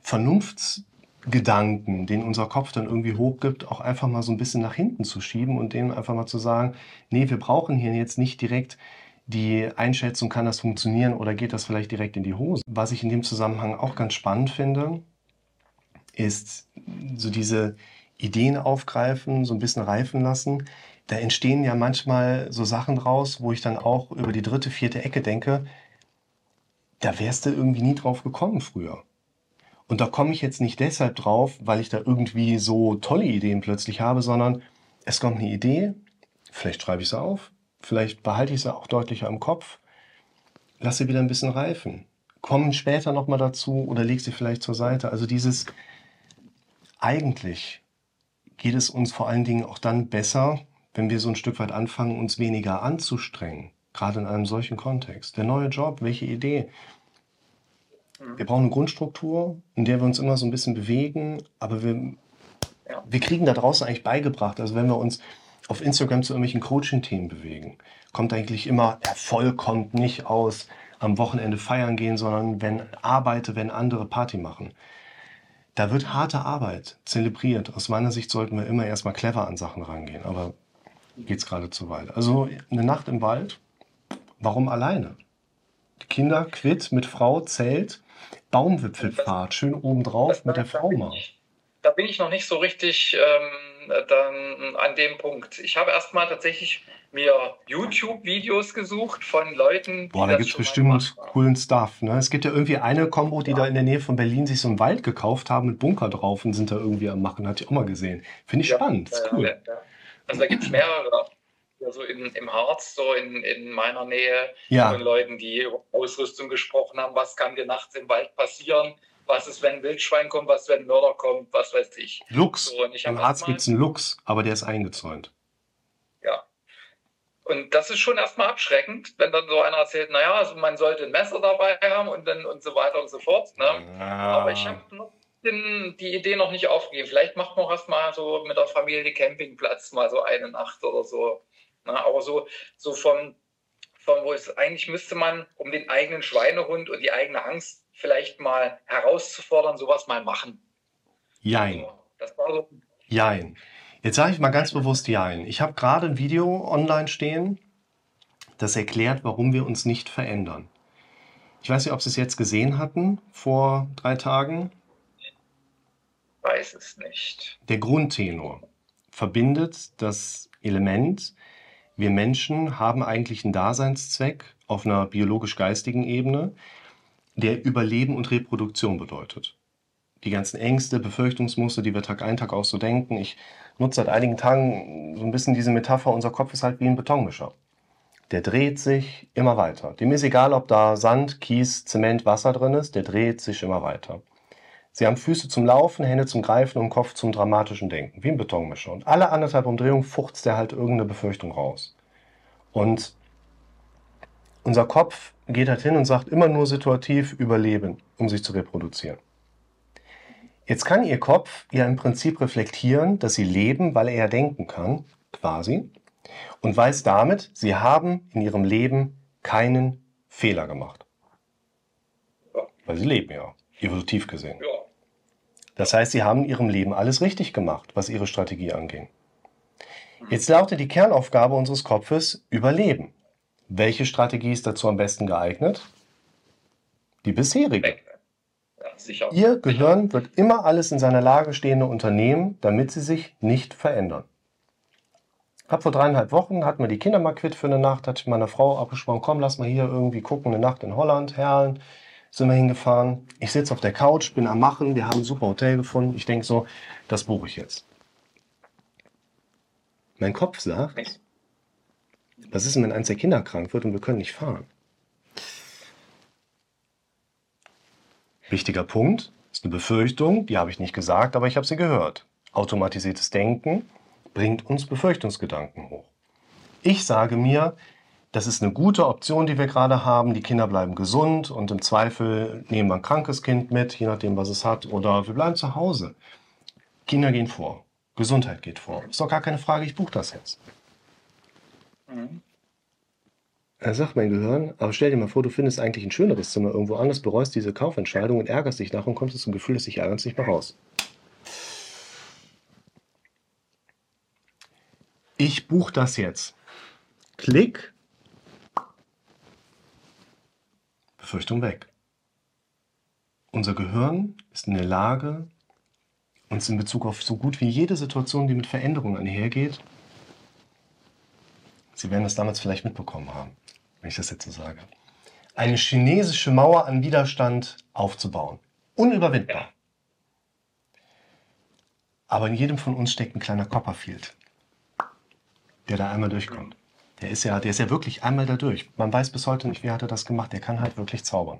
Vernunfts Gedanken, den unser Kopf dann irgendwie hochgibt, auch einfach mal so ein bisschen nach hinten zu schieben und denen einfach mal zu sagen, nee, wir brauchen hier jetzt nicht direkt die Einschätzung, kann das funktionieren oder geht das vielleicht direkt in die Hose. Was ich in dem Zusammenhang auch ganz spannend finde, ist so diese Ideen aufgreifen, so ein bisschen reifen lassen. Da entstehen ja manchmal so Sachen draus, wo ich dann auch über die dritte, vierte Ecke denke, da wärst du irgendwie nie drauf gekommen früher. Und da komme ich jetzt nicht deshalb drauf, weil ich da irgendwie so tolle Ideen plötzlich habe, sondern es kommt eine Idee, vielleicht schreibe ich sie auf, vielleicht behalte ich sie auch deutlicher im Kopf, lasse sie wieder ein bisschen reifen, kommen später nochmal dazu oder leg sie vielleicht zur Seite. Also dieses eigentlich geht es uns vor allen Dingen auch dann besser, wenn wir so ein Stück weit anfangen, uns weniger anzustrengen. Gerade in einem solchen Kontext. Der neue Job, welche Idee? Wir brauchen eine Grundstruktur, in der wir uns immer so ein bisschen bewegen, aber wir, Ja. wir kriegen da draußen eigentlich beigebracht, also wenn wir uns auf Instagram zu irgendwelchen Coaching-Themen bewegen, kommt eigentlich immer, Erfolg kommt nicht aus am Wochenende feiern gehen, sondern wenn arbeite, wenn andere Party machen. Da wird harte Arbeit zelebriert. Aus meiner Sicht sollten wir immer erstmal clever an Sachen rangehen, aber geht's gerade zu weit. Also eine Nacht im Wald, warum alleine? Die Kinder quitt mit Frau, Zelt, Baumwipfelfahrt, schön obendrauf Das- mit der Frau mal. Da bin ich noch nicht so richtig ähm, dann an dem Punkt. Ich habe erstmal tatsächlich mir YouTube-Videos gesucht von Leuten, die Boah, da schon mal bestimmt coolen Stuff. Ne? Es gibt ja irgendwie eine Kombo, die da in der Nähe von Berlin sich so einen Wald gekauft haben mit Bunker drauf und sind da irgendwie am Machen. Hatte ich auch mal gesehen. Finde ich Ja, spannend. Ist Ja, cool. ja, ja. Also da gibt es mehrere. Also in, im Harz, so in, in meiner Nähe, Ja, von Leuten, die über Ausrüstung gesprochen haben, was kann dir nachts im Wald passieren, was ist, wenn ein Wildschwein kommt, was, wenn ein Mörder kommt, was weiß ich. Lux. So, und ich Im Harz gibt es einen Lux, aber der ist eingezäunt. Ja. Und das ist schon erstmal abschreckend, wenn dann so einer erzählt, naja, also man sollte ein Messer dabei haben und dann und so weiter und so fort. Ne? Aber ich habe die Idee noch nicht aufgegeben. Vielleicht macht man auch erstmal so mit der Familie Campingplatz mal so eine Nacht oder so. Ne? Aber so, so von, von wo es eigentlich müsste man, um den eigenen Schweinehund und die eigene Angst vielleicht mal herauszufordern, sowas mal machen. Jein. Das war so. Jein. Jetzt sage ich mal ganz bewusst Jein. Ich habe gerade ein Video online stehen, das erklärt, warum wir uns nicht verändern. Ich weiß nicht, ob Sie es jetzt gesehen hatten vor drei Tagen. Weiß es nicht. Der Grundtenor verbindet das Element, wir Menschen haben eigentlich einen Daseinszweck auf einer biologisch-geistigen Ebene, der Überleben und Reproduktion bedeutet. Die ganzen Ängste, Befürchtungsmuster, die wir Tag ein, Tag aus so denken. Ich nutze seit einigen Tagen so ein bisschen diese Metapher, unser Kopf ist halt wie ein Betonmischer. Der dreht sich immer weiter. Dem ist egal, ob da Sand, Kies, Zement, Wasser drin ist, der dreht sich immer weiter. Sie haben Füße zum Laufen, Hände zum Greifen und Kopf zum dramatischen Denken, wie ein Betonmischer. Und alle anderthalb Umdrehungen fuchzt er halt irgendeine Befürchtung raus. Und unser Kopf geht halt hin und sagt immer nur situativ überleben, um sich zu reproduzieren. Jetzt kann Ihr Kopf ja im Prinzip reflektieren, dass Sie leben, weil er ja denken kann, quasi, und weiß damit, Sie haben in Ihrem Leben keinen Fehler gemacht. Weil Sie leben ja, evolutiv gesehen. Ja. Das heißt, sie haben in ihrem Leben alles richtig gemacht, was ihre Strategie anging. Jetzt lautet die Kernaufgabe unseres Kopfes Überleben. Welche Strategie ist dazu am besten geeignet? Die bisherige. Ja. Ihr Gehirn wird immer alles in seiner Lage Stehende unternehmen, damit sie sich nicht verändern. Hab vor dreieinhalb Wochen, hatten wir die Kinder mal quitt für eine Nacht, hatte ich meiner Frau abgesprochen, komm, lass mal hier irgendwie gucken, eine Nacht in Holland, Herlen. Sind wir hingefahren. Ich sitze auf der Couch, bin am Machen, wir haben ein super Hotel gefunden. Ich denke so, das buche ich jetzt. Mein Kopf sagt, was ist denn, wenn eins der Kinder krank wird und wir können nicht fahren? Wichtiger Punkt, ist eine Befürchtung, die habe ich nicht gesagt, aber ich habe sie gehört. Automatisiertes Denken bringt uns Befürchtungsgedanken hoch. Ich sage mir, das ist eine gute Option, die wir gerade haben. Die Kinder bleiben gesund und im Zweifel nehmen wir ein krankes Kind mit, je nachdem, was es hat, oder wir bleiben zu Hause. Kinder gehen vor. Gesundheit geht vor. Ist doch gar keine Frage, ich buche das jetzt. Mhm. Er sagt mein Gehirn, aber stell dir mal vor, du findest eigentlich ein schöneres Zimmer irgendwo anders, bereust diese Kaufentscheidung und ärgerst dich nach und kommst zum Gefühl, dass dich ärgerst nicht mehr raus. Ich buche das jetzt. Klick. Befürchtung weg. Unser Gehirn ist in der Lage, uns in Bezug auf so gut wie jede Situation, die mit Veränderungen einhergeht, Sie werden das damals vielleicht mitbekommen haben, wenn ich das jetzt so sage, eine chinesische Mauer an Widerstand aufzubauen. Unüberwindbar. Aber in jedem von uns steckt ein kleiner Copperfield, der da einmal durchkommt. Der ist ja, der ist ja wirklich einmal da durch. Man weiß bis heute nicht, wie hat er das gemacht. Der kann halt wirklich zaubern.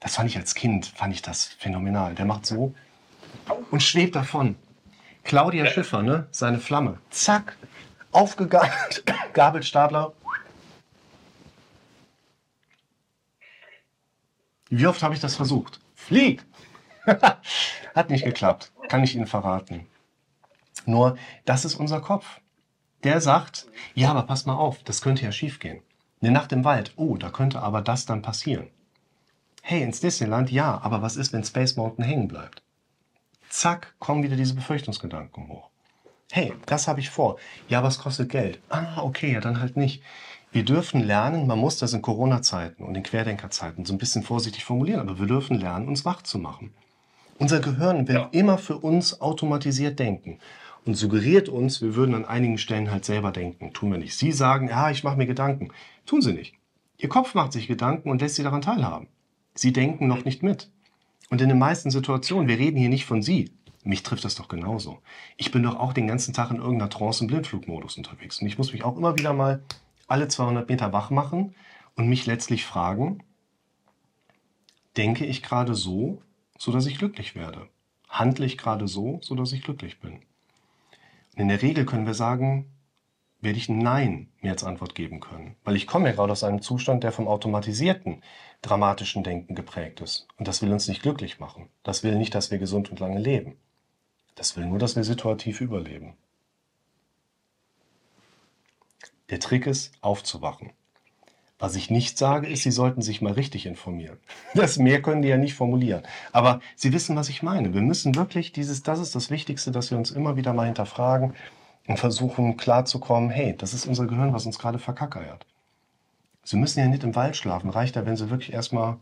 Das fand ich als Kind, fand ich das phänomenal. Der macht so und schwebt davon. Claudia Schiffer, ne? Seine Flamme. Zack. Aufgegabelt. Gabelstapler. Wie oft habe ich das versucht? Flieg! Hat nicht geklappt. Kann ich Ihnen verraten. Nur, das ist unser Kopf. Der sagt, ja, aber pass mal auf, das könnte ja schiefgehen. Eine Nacht im Wald, oh, da könnte aber das dann passieren. Hey, ins Disneyland, ja, aber was ist, wenn Space Mountain hängen bleibt? Zack, kommen wieder diese Befürchtungsgedanken hoch. Hey, das habe ich vor. Ja, aber es kostet Geld. Ah, okay, ja, dann halt nicht. Wir dürfen lernen, man muss das in Corona-Zeiten und in Querdenker-Zeiten so ein bisschen vorsichtig formulieren, aber wir dürfen lernen, uns wach zu machen. Unser Gehirn will ja. immer für uns automatisiert denken und suggeriert uns, wir würden an einigen Stellen halt selber denken. Tun wir nicht. Sie sagen, ja, ich mache mir Gedanken. Tun sie nicht. Ihr Kopf macht sich Gedanken und lässt sie daran teilhaben. Sie denken noch nicht mit. Und in den meisten Situationen, wir reden hier nicht von Sie. Mich trifft das doch genauso. Ich bin doch auch den ganzen Tag in irgendeiner Trance- und Blindflugmodus unterwegs. Und ich muss mich auch immer wieder mal alle 200 Meter wach machen und mich letztlich fragen, denke ich gerade so, sodass ich glücklich werde? Handle ich gerade so, sodass ich glücklich bin? In der Regel können wir sagen, werde ich Nein mir als Antwort geben können. Weil ich komme ja gerade aus einem Zustand, der vom automatisierten, dramatischen Denken geprägt ist. Und das will uns nicht glücklich machen. Das will nicht, dass wir gesund und lange leben. Das will nur, dass wir situativ überleben. Der Trick ist, aufzuwachen. Was ich nicht sage, ist, Sie sollten sich mal richtig informieren. Das mehr können die ja nicht formulieren. Aber Sie wissen, was ich meine. Wir müssen wirklich dieses, das ist das Wichtigste, dass wir uns immer wieder mal hinterfragen und versuchen klarzukommen, hey, das ist unser Gehirn, was uns gerade verkackeiert. Sie müssen ja nicht im Wald schlafen, reicht ja, wenn Sie wirklich erstmal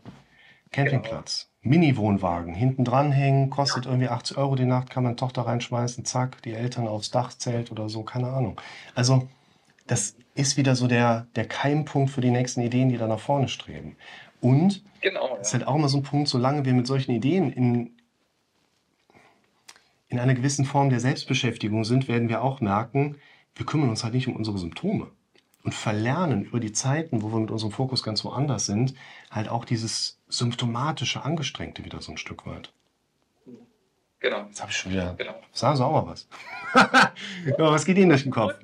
Campingplatz, genau. Mini-Wohnwagen, hinten dranhängen, kostet irgendwie 80 Euro die Nacht, kann man Tochter reinschmeißen, zack, die Eltern aufs Dach zählt oder so, keine Ahnung. Also, das ist wieder so der, der Keimpunkt für die nächsten Ideen, die da nach vorne streben. Und genau, ja. ist halt auch immer so ein Punkt, solange wir mit solchen Ideen in, in einer gewissen Form der Selbstbeschäftigung sind, werden wir auch merken, wir kümmern uns halt nicht um unsere Symptome. Und verlernen über die Zeiten, wo wir mit unserem Fokus ganz woanders sind, halt auch dieses symptomatische, angestrengte wieder so ein Stück weit. Genau. Jetzt habe ich schon wieder. Genau. Sagen Sie auch mal was. was geht Ihnen durch den Kopf?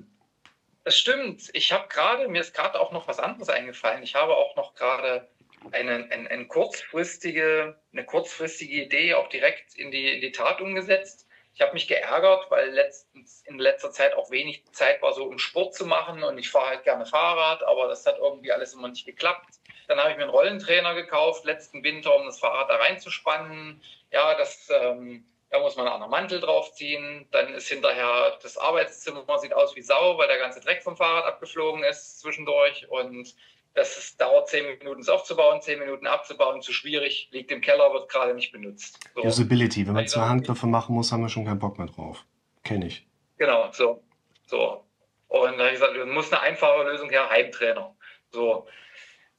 Das stimmt. Ich habe gerade, mir ist gerade auch noch was anderes eingefallen. Ich habe auch noch gerade eine, eine, eine, kurzfristige, eine kurzfristige Idee auch direkt in die, in die Tat umgesetzt. Ich habe mich geärgert, weil letztens, in letzter Zeit auch wenig Zeit war, so um Sport zu machen und ich fahre halt gerne Fahrrad, aber das hat irgendwie alles immer nicht geklappt. Dann habe ich mir einen Rollentrainer gekauft, letzten Winter, um das Fahrrad da reinzuspannen. Ja, das, ähm, da muss man einen anderen Mantel draufziehen. Dann ist hinterher das Arbeitszimmer sieht aus wie Sau, weil der ganze Dreck vom Fahrrad abgeflogen ist zwischendurch und das ist, dauert zehn Minuten, es aufzubauen, zehn Minuten abzubauen, zu schwierig, liegt im Keller, wird gerade nicht benutzt. So. Usability, wenn man zwei Handgriffe machen muss, haben wir schon keinen Bock mehr drauf. Kenne ich. Genau, so. so. Und da habe ich gesagt, du musst eine einfache Lösung her, Heimtrainer. So.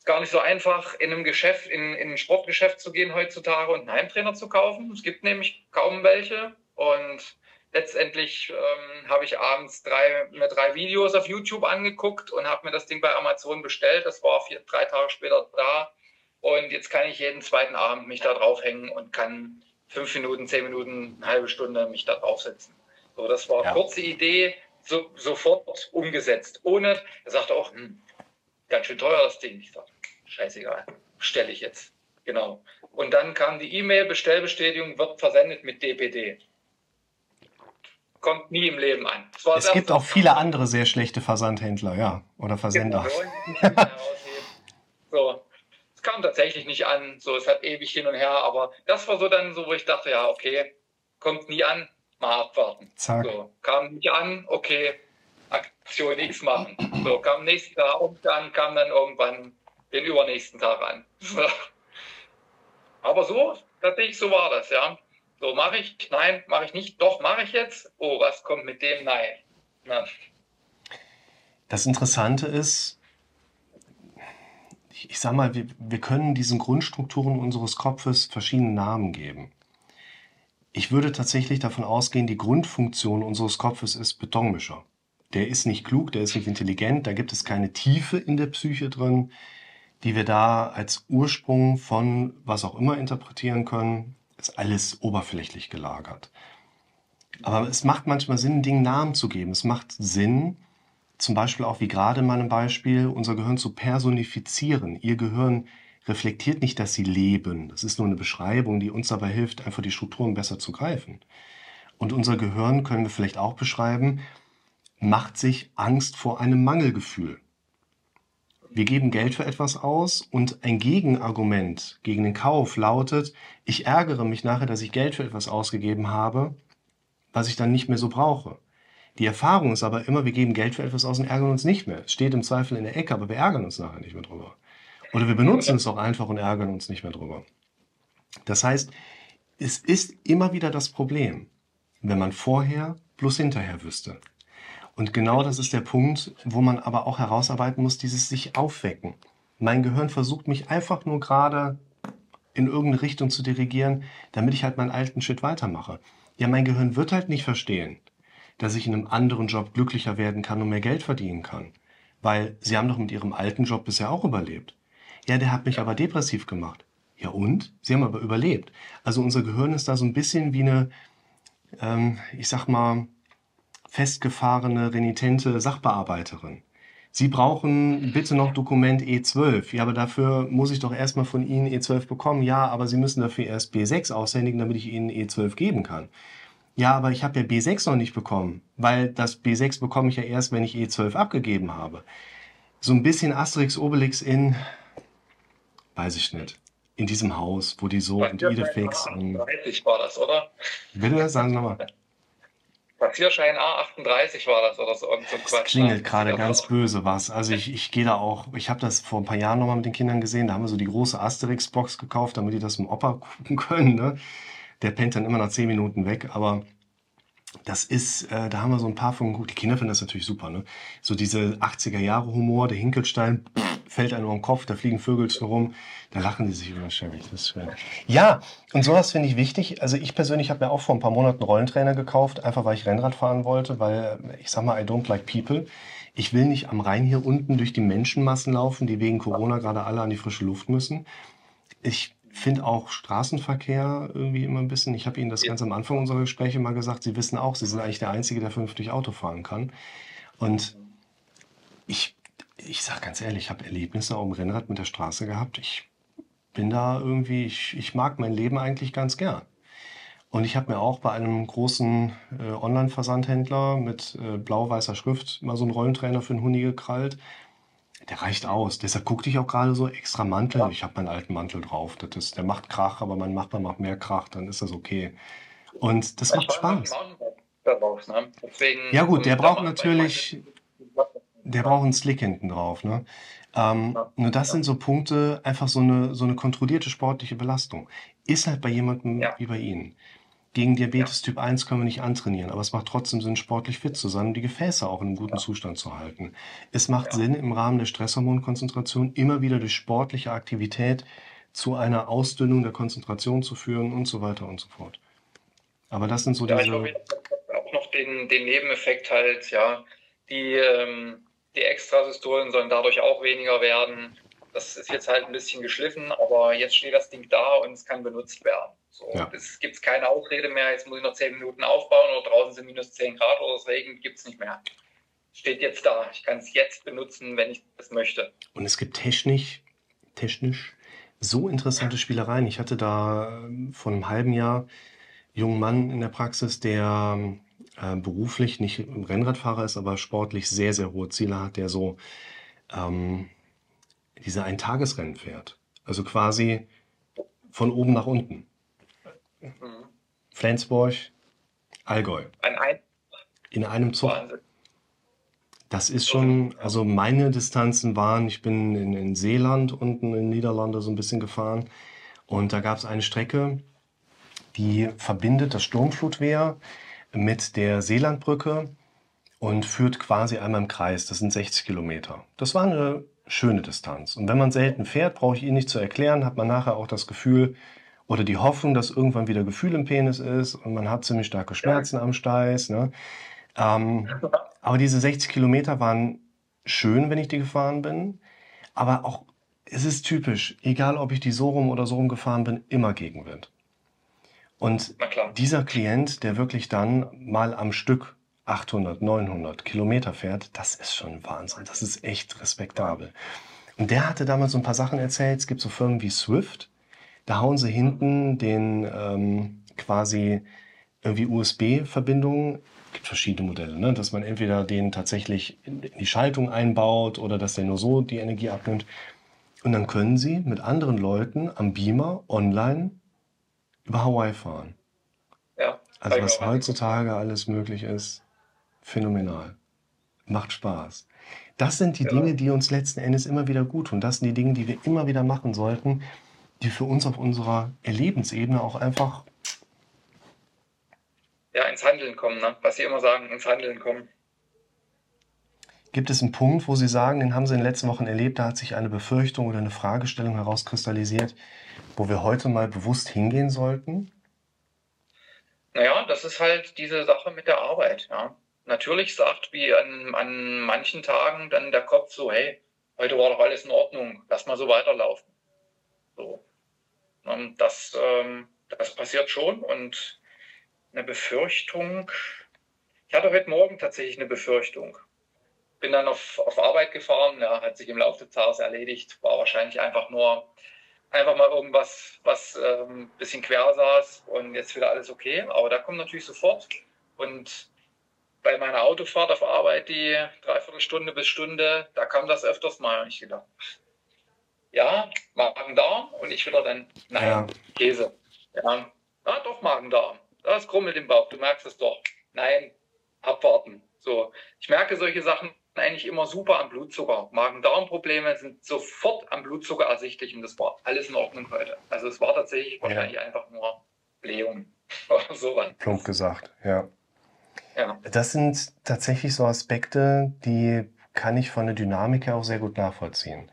Gar nicht so einfach, in einem Geschäft, in, in ein Sportgeschäft zu gehen heutzutage und einen Heimtrainer zu kaufen. Es gibt nämlich kaum welche. Und letztendlich ähm, habe ich abends drei, mir drei Videos auf YouTube angeguckt und habe mir das Ding bei Amazon bestellt. Das war vier, drei Tage später da. Und jetzt kann ich jeden zweiten Abend mich da draufhängen und kann fünf Minuten, zehn Minuten, eine halbe Stunde mich da draufsetzen. So, das war eine ja. kurze Idee, so, sofort umgesetzt. Ohne, er sagte auch, hm, ganz schön teuer das Ding. Ich sagte, scheißegal, stelle ich jetzt. Genau. Und dann kam die E-Mail, Bestellbestätigung wird versendet mit DPD kommt nie im Leben an. Es gibt auch viele andere sehr schlechte Versandhändler, ja, oder Versender. Genau, so, es kam tatsächlich nicht an, so, es hat ewig hin und her, aber das war so dann so, wo ich dachte, ja, okay, kommt nie an, mal abwarten. Zack. So, kam nicht an, okay, Aktion X machen. So, kam nächsten Tag und dann kam dann irgendwann den übernächsten Tag an. Aber so, tatsächlich so war das, ja. So, mache ich? Nein, mache ich nicht. Doch, mache ich jetzt. Oh, was kommt mit dem? Nein. Na. Das Interessante ist, ich, sage mal, wir, wir können diesen Grundstrukturen unseres Kopfes verschiedene Namen geben. Ich würde tatsächlich davon ausgehen, die Grundfunktion unseres Kopfes ist Betonmischer. Der ist nicht klug, der ist nicht intelligent, da gibt es keine Tiefe in der Psyche drin, die wir da als Ursprung von was auch immer interpretieren können ist alles oberflächlich gelagert. Aber es macht manchmal Sinn, Dingen Namen zu geben. Es macht Sinn, zum Beispiel auch wie gerade in meinem Beispiel, unser Gehirn zu personifizieren. Ihr Gehirn reflektiert nicht, dass sie leben. Das ist nur eine Beschreibung, die uns dabei hilft, einfach die Strukturen besser zu greifen. Und unser Gehirn können wir vielleicht auch beschreiben, macht sich Angst vor einem Mangelgefühl. Wir geben Geld für etwas aus und ein Gegenargument gegen den Kauf lautet, ich ärgere mich nachher, dass ich Geld für etwas ausgegeben habe, was ich dann nicht mehr so brauche. Die Erfahrung ist aber immer, wir geben Geld für etwas aus und ärgern uns nicht mehr. Es steht im Zweifel in der Ecke, aber wir ärgern uns nachher nicht mehr drüber. Oder wir benutzen es auch einfach und ärgern uns nicht mehr drüber. Das heißt, es ist immer wieder das Problem, wenn man vorher plus hinterher wüsste. Und genau das ist der Punkt, wo man aber auch herausarbeiten muss, dieses sich aufwecken. Mein Gehirn versucht mich einfach nur gerade in irgendeine Richtung zu dirigieren, damit ich halt meinen alten Shit weitermache. Ja, mein Gehirn wird halt nicht verstehen, dass ich in einem anderen Job glücklicher werden kann und mehr Geld verdienen kann. Weil sie haben doch mit ihrem alten Job bisher auch überlebt. Ja, der hat mich aber depressiv gemacht. Ja und? Sie haben aber überlebt. Also unser Gehirn ist da so ein bisschen wie eine, ähm, ich sag mal, festgefahrene, renitente Sachbearbeiterin. Sie brauchen bitte noch Dokument E12. Ja, aber dafür muss ich doch erstmal von Ihnen E12 bekommen. Ja, aber Sie müssen dafür erst B6 aushändigen, damit ich Ihnen E12 geben kann. Ja, aber ich habe ja B6 noch nicht bekommen, weil das B6 bekomme ich ja erst, wenn ich E12 abgegeben habe. So ein bisschen Asterix Obelix in, weiß ich nicht, in diesem Haus, wo die so und Idefix und... 30 war das, oder? Bitte, sagen Sie nochmal. Papierschein A38 war das oder so. so das Quatsch, klingelt ne? gerade ganz böse was. Also ich, ich gehe da auch, ich habe das vor ein paar Jahren nochmal mit den Kindern gesehen, da haben wir so die große Asterix-Box gekauft, damit die das im Opa gucken können. Ne? Der pennt dann immer nach zehn Minuten weg, aber das ist, äh, da haben wir so ein paar von. Die Kinder finden das natürlich super, ne? So diese 80er Jahre Humor, der Hinkelstein pff, fällt einem um den Kopf, da fliegen Vögelchen rum, da lachen die sich überschwänglich. Das ist schön. Ja, und sowas finde ich wichtig. Also ich persönlich habe mir auch vor ein paar Monaten Rollentrainer gekauft, einfach weil ich Rennrad fahren wollte, weil äh, ich sag mal, I don't like people. Ich will nicht am Rhein hier unten durch die Menschenmassen laufen, die wegen Corona gerade alle an die frische Luft müssen. Ich finde auch Straßenverkehr irgendwie immer ein bisschen. Ich habe Ihnen das ganz am Anfang unserer Gespräche mal gesagt. Sie wissen auch, Sie sind eigentlich der Einzige, der vernünftig Auto fahren kann. Und ich, ich sage ganz ehrlich, ich habe Erlebnisse auf dem Rennrad mit der Straße gehabt. Ich bin da irgendwie, ich, ich mag mein Leben eigentlich ganz gern. Und ich habe mir auch bei einem großen äh, Online-Versandhändler mit äh, blau-weißer Schrift mal so einen Rollentrainer für einen Huni gekrallt. Der reicht aus. Deshalb guckte ich auch gerade so extra Mantel. Ja. Ich habe meinen alten Mantel drauf. Das ist, der macht Krach, aber mein Nachbar macht mehr Krach, dann ist das okay. Und das ich macht Spaß. Darauf, ne? Ja gut, der braucht natürlich, der braucht einen Slick hinten drauf. Ne? Ähm, ja. Nur das ja. sind so Punkte, einfach so eine, so eine kontrollierte sportliche Belastung. Ist halt bei jemandem wie bei Ihnen. Gegen Diabetes Typ 1 können wir nicht antrainieren, aber es macht trotzdem Sinn, sportlich fit zu sein und die Gefäße auch in einem guten ja. Zustand zu halten. Es macht ja. Sinn, im Rahmen der Stresshormonkonzentration immer wieder durch sportliche Aktivität zu einer Ausdünnung der Konzentration zu führen und so weiter und so fort. Aber das sind so ja, diese... Ich glaube, auch noch den, den Nebeneffekt halt, ja, die, ähm, die Extrasystolen sollen dadurch auch weniger werden. Das ist jetzt halt ein bisschen geschliffen, aber jetzt steht das Ding da und es kann benutzt werden. So, ja. Es gibt keine Ausrede mehr, jetzt muss ich noch zehn Minuten aufbauen oder draußen sind minus zehn Grad oder es regnet, gibt es nicht mehr. Steht jetzt da. Ich kann es jetzt benutzen, wenn ich das möchte. Und es gibt technisch, technisch so interessante Spielereien. Ich hatte da ähm, vor einem halben Jahr einen jungen Mann in der Praxis, der äh, beruflich nicht Rennradfahrer ist, aber sportlich sehr, sehr hohe Ziele hat, der so ähm, diese Eintagesrennen fährt. Also quasi von oben nach unten. Mhm. Flensburg, Allgäu. Ein ein In einem Zug. Das ist schon, also meine Distanzen waren, ich bin in, in Seeland unten in Niederlande so ein bisschen gefahren und da gab es eine Strecke, die verbindet das Sturmflutwehr mit der Seelandbrücke und führt quasi einmal im Kreis. Das sind 60 Kilometer. Das war eine schöne Distanz. Und wenn man selten fährt, brauche ich Ihnen nicht zu erklären, hat man nachher auch das Gefühl, oder die Hoffnung, dass irgendwann wieder Gefühl im Penis ist und man hat ziemlich starke Schmerzen ja. am Steiß. Ne? Ähm, aber diese 60 Kilometer waren schön, wenn ich die gefahren bin. Aber auch, es ist typisch, egal ob ich die so rum oder so rum gefahren bin, immer Gegenwind. Und dieser Klient, der wirklich dann mal am Stück 800, 900 Kilometer fährt, das ist schon Wahnsinn. Das ist echt respektabel. Und der hatte damals so ein paar Sachen erzählt. Es gibt so Firmen wie Swift. Da hauen sie hinten den ähm, quasi irgendwie USB-Verbindungen. Es gibt verschiedene Modelle, ne? dass man entweder den tatsächlich in die Schaltung einbaut oder dass der nur so die Energie abnimmt. Und dann können sie mit anderen Leuten am Beamer online über Hawaii fahren. Ja. Also was heutzutage alles möglich ist, phänomenal. Macht Spaß. Das sind die ja. Dinge, die uns letzten Endes immer wieder gut tun. Das sind die Dinge, die wir immer wieder machen sollten, die für uns auf unserer Erlebensebene auch einfach ja, ins Handeln kommen, ne? was Sie immer sagen, ins Handeln kommen. Gibt es einen Punkt, wo Sie sagen, den haben Sie in den letzten Wochen erlebt, da hat sich eine Befürchtung oder eine Fragestellung herauskristallisiert, wo wir heute mal bewusst hingehen sollten? Naja, das ist halt diese Sache mit der Arbeit. Ja. Natürlich sagt wie an, an manchen Tagen dann der Kopf so, hey, heute war doch alles in Ordnung, lass mal so weiterlaufen. So. Und das, ähm, das passiert schon und eine Befürchtung. Ich hatte heute Morgen tatsächlich eine Befürchtung. Bin dann auf, auf Arbeit gefahren, ja, hat sich im Laufe des Tages erledigt, war wahrscheinlich einfach nur einfach mal irgendwas, was ein ähm, bisschen quer saß und jetzt wieder alles okay. Aber da kommt natürlich sofort. Und bei meiner Autofahrt auf Arbeit, die Dreiviertelstunde bis Stunde, da kam das öfters mal. Und ich gedacht, ja, Magen-Darm und ich wieder dann, nein, ja. Käse. Ja, ah, doch Magen-Darm. Das krummelt im Bauch, du merkst es doch. Nein, abwarten. So, ich merke solche Sachen eigentlich immer super am Blutzucker. Magen-Darm-Probleme sind sofort am Blutzucker ersichtlich und das war alles in Ordnung heute. Also es war tatsächlich wahrscheinlich ja. einfach nur Blähung oder sowas. Plump gesagt, ja. Ja. Das sind tatsächlich so Aspekte, die kann ich von der Dynamik her auch sehr gut nachvollziehen.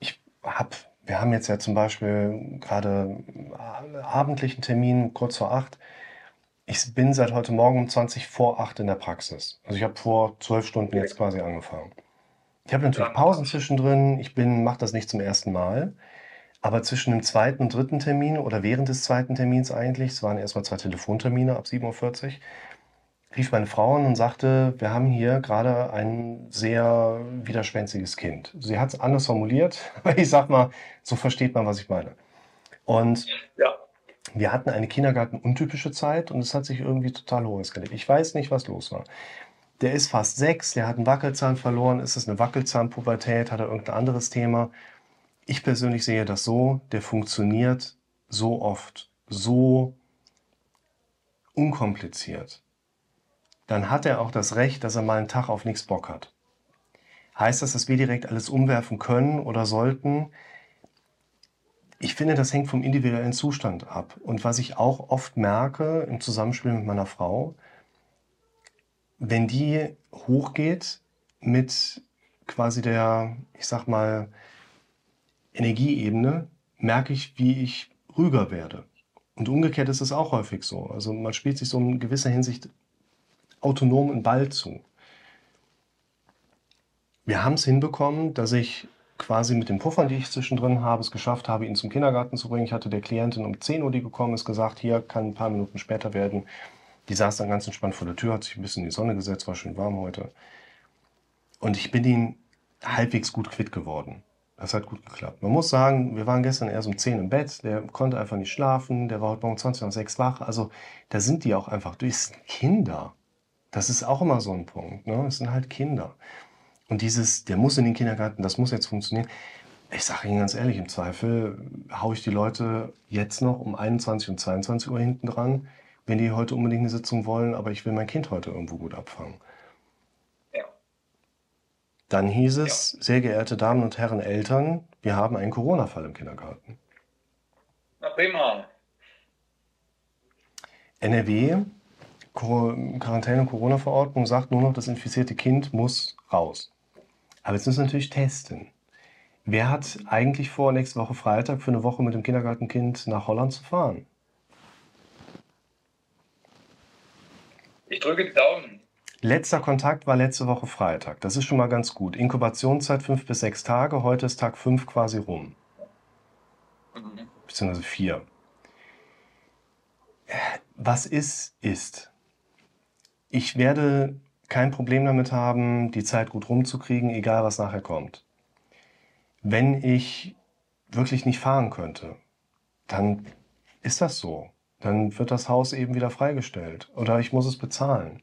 Ich habe, wir haben jetzt ja zum Beispiel gerade abendlichen Termin kurz vor acht ich bin seit heute Morgen um 20 vor 8 in der Praxis. Also ich habe vor zwölf Stunden jetzt quasi angefangen. Ich habe natürlich Pausen zwischendrin. Ich bin, mache das nicht zum ersten Mal. Aber zwischen dem zweiten und dritten Termin oder während des zweiten Termins eigentlich, es waren erstmal zwei Telefontermine ab 7.40 Uhr, rief meine Frau an und sagte, wir haben hier gerade ein sehr widerspenstiges Kind. Sie hat es anders formuliert, aber ich sag mal, so versteht man, was ich meine. Und ja wir hatten eine Kindergarten-untypische Zeit und es hat sich irgendwie total hoch eskaliert. Ich weiß nicht, was los war. Der ist fast sechs, der hat einen Wackelzahn verloren. Ist es eine Wackelzahnpubertät? Hat er irgendein anderes Thema? Ich persönlich sehe das so, der funktioniert so oft, so unkompliziert. Dann hat er auch das Recht, dass er mal einen Tag auf nichts Bock hat. Heißt das, dass wir direkt alles umwerfen können oder sollten? Ich finde, das hängt vom individuellen Zustand ab. Und was ich auch oft merke im Zusammenspiel mit meiner Frau, wenn die hochgeht mit quasi der, ich sag mal, Energieebene, merke ich, wie ich ruhiger werde. Und umgekehrt ist es auch häufig so. Also man spielt sich so in gewisser Hinsicht autonom einen Ball zu. Wir haben es hinbekommen, dass ich quasi mit den Puffern, die ich zwischendrin habe, es geschafft habe, ihn zum Kindergarten zu bringen. Ich hatte der Klientin um 10 Uhr, die gekommen ist, gesagt, hier kann ein paar Minuten später werden. Die saß dann ganz entspannt vor der Tür, hat sich ein bisschen in die Sonne gesetzt, war schön warm heute. Und ich bin ihn halbwegs gut quitt geworden. Das hat gut geklappt. Man muss sagen, wir waren gestern erst um 10 im Bett, der konnte einfach nicht schlafen, der war heute Morgen 20 nach 6 wach. Also da sind die auch einfach, du bist Kinder. Das ist auch immer so ein Punkt. Ne? Es sind halt Kinder. Und dieses, der muss in den Kindergarten, das muss jetzt funktionieren. Ich sage Ihnen ganz ehrlich, im Zweifel haue ich die Leute jetzt noch um 21 und 22 Uhr hinten dran, wenn die heute unbedingt eine Sitzung wollen, aber ich will mein Kind heute irgendwo gut abfangen. Ja. Dann hieß es, ja. sehr geehrte Damen und Herren Eltern, wir haben einen Corona-Fall im Kindergarten. Na prima. NRW, Quarantäne- und Corona-Verordnung sagt nur noch, das infizierte Kind muss raus. Aber jetzt müssen wir natürlich testen. Wer hat eigentlich vor, nächste Woche Freitag für eine Woche mit dem Kindergartenkind nach Holland zu fahren? Ich drücke die Daumen. Letzter Kontakt war letzte Woche Freitag. Das ist schon mal ganz gut. Inkubationszeit fünf bis sechs Tage. Heute ist Tag fünf quasi rum. Mhm. Beziehungsweise vier. was ist, ist. Ich werde kein Problem damit haben, die Zeit gut rumzukriegen, egal was nachher kommt. Wenn ich wirklich nicht fahren könnte, dann ist das so. Dann wird das Haus eben wieder freigestellt oder ich muss es bezahlen.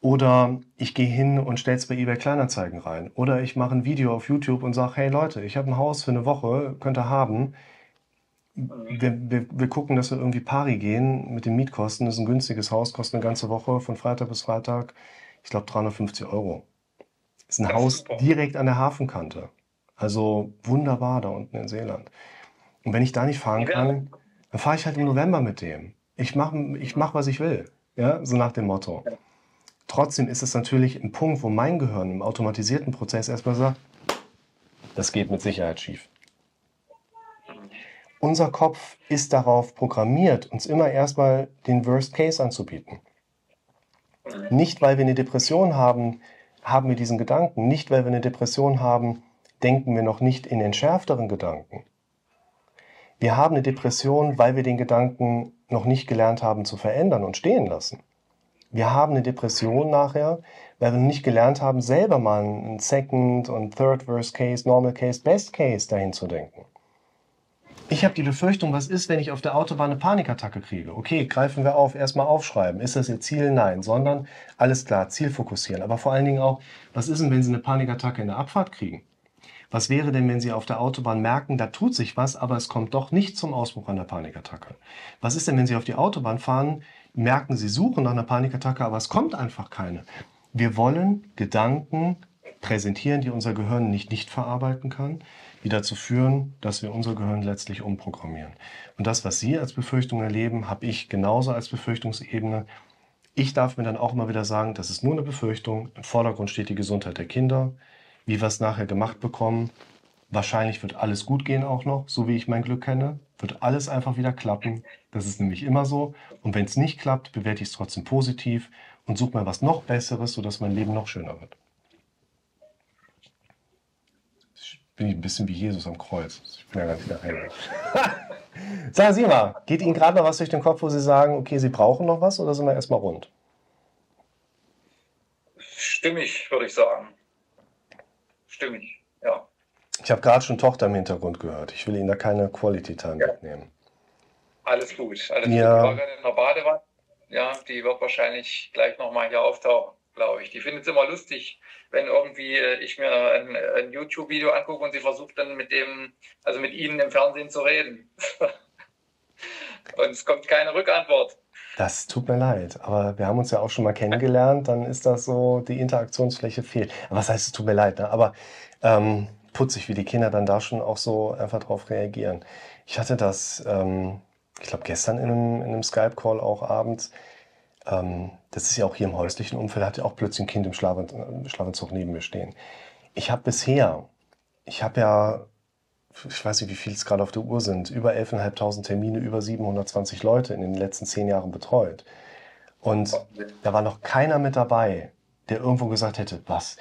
Oder ich gehe hin und stelle es bei eBay Kleinanzeigen rein. Oder ich mache ein Video auf YouTube und sage, hey Leute, ich habe ein Haus für eine Woche, könnt ihr haben. Wir, wir, wir gucken, dass wir irgendwie pari gehen mit den Mietkosten. Das ist ein günstiges Haus, kostet eine ganze Woche von Freitag bis Freitag, ich glaube 350 Euro. Das ist ein Das Haus super. direkt an der Hafenkante. Also wunderbar da unten in Seeland. Und wenn ich da nicht fahren kann, dann fahre ich halt im November mit dem. Ich mache, ich mach, was ich will. Ja, so nach dem Motto. Trotzdem ist es natürlich ein Punkt, wo mein Gehirn im automatisierten Prozess erstmal sagt, das geht mit Sicherheit schief. Unser Kopf ist darauf programmiert, uns immer erstmal den Worst Case anzubieten. Nicht, weil wir eine Depression haben, haben wir diesen Gedanken. Nicht, weil wir eine Depression haben, denken wir noch nicht in entschärfteren Gedanken. Wir haben eine Depression, weil wir den Gedanken noch nicht gelernt haben zu verändern und stehen lassen. Wir haben eine Depression nachher, weil wir nicht gelernt haben, selber mal einen Second und Third Worst Case, Normal Case, Best Case dahin zu denken. Ich habe die Befürchtung, was ist, wenn ich auf der Autobahn eine Panikattacke kriege? Okay, greifen wir auf, erstmal aufschreiben. Ist das Ihr Ziel? Nein, sondern alles klar, Ziel fokussieren. Aber vor allen Dingen auch, was ist denn, wenn Sie eine Panikattacke in der Abfahrt kriegen? Was wäre denn, wenn Sie auf der Autobahn merken, da tut sich was, aber es kommt doch nicht zum Ausbruch einer Panikattacke? Was ist denn, wenn Sie auf die Autobahn fahren, merken, Sie suchen nach einer Panikattacke, aber es kommt einfach keine? Wir wollen Gedanken präsentieren, die unser Gehirn nicht nicht verarbeiten kann, die dazu führen, dass wir unser Gehirn letztlich umprogrammieren. Und das, was Sie als Befürchtung erleben, habe ich genauso als Befürchtungsebene. Ich darf mir dann auch immer wieder sagen, das ist nur eine Befürchtung. Im Vordergrund steht die Gesundheit der Kinder, wie wir es nachher gemacht bekommen. Wahrscheinlich wird alles gut gehen auch noch, so wie ich mein Glück kenne. Wird alles einfach wieder klappen. Das ist nämlich immer so. Und wenn es nicht klappt, bewerte ich es trotzdem positiv und suche mir was noch Besseres, sodass mein Leben noch schöner wird. Ich bin ein bisschen wie Jesus am Kreuz. Ich bin ja gar nicht der Heilige. sagen Sie mal, geht Ihnen gerade noch was durch den Kopf, wo Sie sagen, okay, Sie brauchen noch was oder sind wir erstmal rund? Stimmig, würde ich sagen. Stimmig, ja. Ich habe gerade schon Tochter im Hintergrund gehört. Ich will Ihnen da keine Quality Time Ja. wegnehmen. Alles gut. Alles Ja. gut. Die war gerade in der Badewanne. Ja, die wird wahrscheinlich gleich nochmal hier auftauchen, glaube ich. Die findet es immer lustig, wenn irgendwie äh, ich mir ein, ein YouTube-Video angucke und sie versucht dann mit dem, also mit Ihnen im Fernsehen zu reden. und es kommt keine Rückantwort. Das tut mir leid, aber wir haben uns ja auch schon mal kennengelernt, dann ist das so, die Interaktionsfläche fehlt. Aber was heißt, es tut mir leid, ne? aber ähm, putzig, wie die Kinder dann da schon auch so einfach drauf reagieren. Ich hatte das, ähm, ich glaube, gestern in einem, in einem Skype-Call auch abends. Ähm, das ist ja auch hier im häuslichen Umfeld, hatte auch plötzlich ein Kind im im Schlafanzug neben mir stehen. Ich habe bisher, ich habe ja, ich weiß nicht, wie viel es gerade auf der Uhr sind, über 11.500 Termine, über 720 Leute in den letzten zehn Jahren betreut. Und da war noch keiner mit dabei, der irgendwo gesagt hätte, was,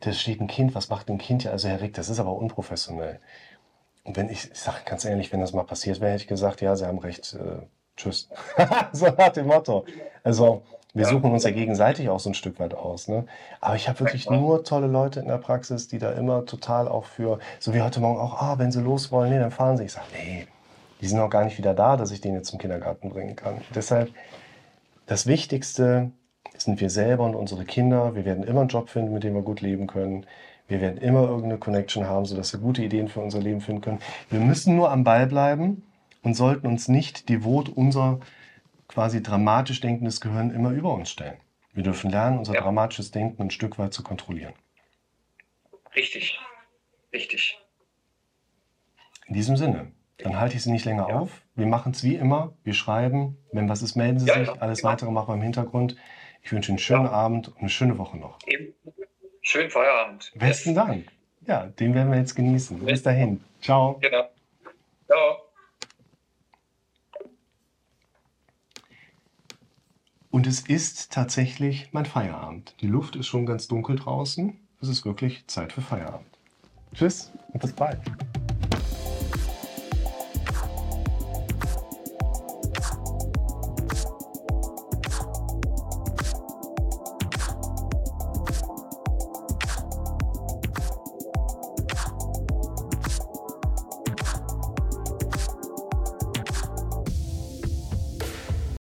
da steht ein Kind, was macht ein Kind hier? Also Herr Rick, das ist aber unprofessionell. Und wenn ich, ich sage ganz ehrlich, wenn das mal passiert wäre, hätte ich gesagt, ja, Sie haben recht, äh, tschüss. so nach dem Motto. Also wir Ja. suchen uns ja gegenseitig auch so ein Stück weit aus. Ne? Aber ich habe wirklich nur tolle Leute in der Praxis, die da immer total auch für, so wie heute Morgen auch, ah, wenn sie los wollen, nee, dann fahren sie. Ich sage, nee, die sind noch gar nicht wieder da, dass ich den jetzt zum Kindergarten bringen kann. Deshalb, das Wichtigste sind wir selber und unsere Kinder. Wir werden immer einen Job finden, mit dem wir gut leben können. Wir werden immer irgendeine Connection haben, sodass wir gute Ideen für unser Leben finden können. Wir müssen nur am Ball bleiben und sollten uns nicht devot unser quasi dramatisch denkendes Gehirn immer über uns stellen. Wir dürfen lernen, unser Ja. dramatisches Denken ein Stück weit zu kontrollieren. Richtig. Richtig. In diesem Sinne, dann halte ich Sie nicht länger Ja. auf. Wir machen es wie immer. Wir schreiben. Wenn was ist, melden Sie Ja, sich. Alles genau. weitere machen wir im Hintergrund. Ich wünsche Ihnen einen schönen. Abend und eine schöne Woche noch. Eben. Schönen Feierabend. Besten. Dank. Ja, den werden wir jetzt genießen. Bis dahin. Ciao. Genau. Ciao. Und es ist tatsächlich mein Feierabend. Die Luft ist schon ganz dunkel draußen. Es ist wirklich Zeit für Feierabend. Tschüss und bis bald.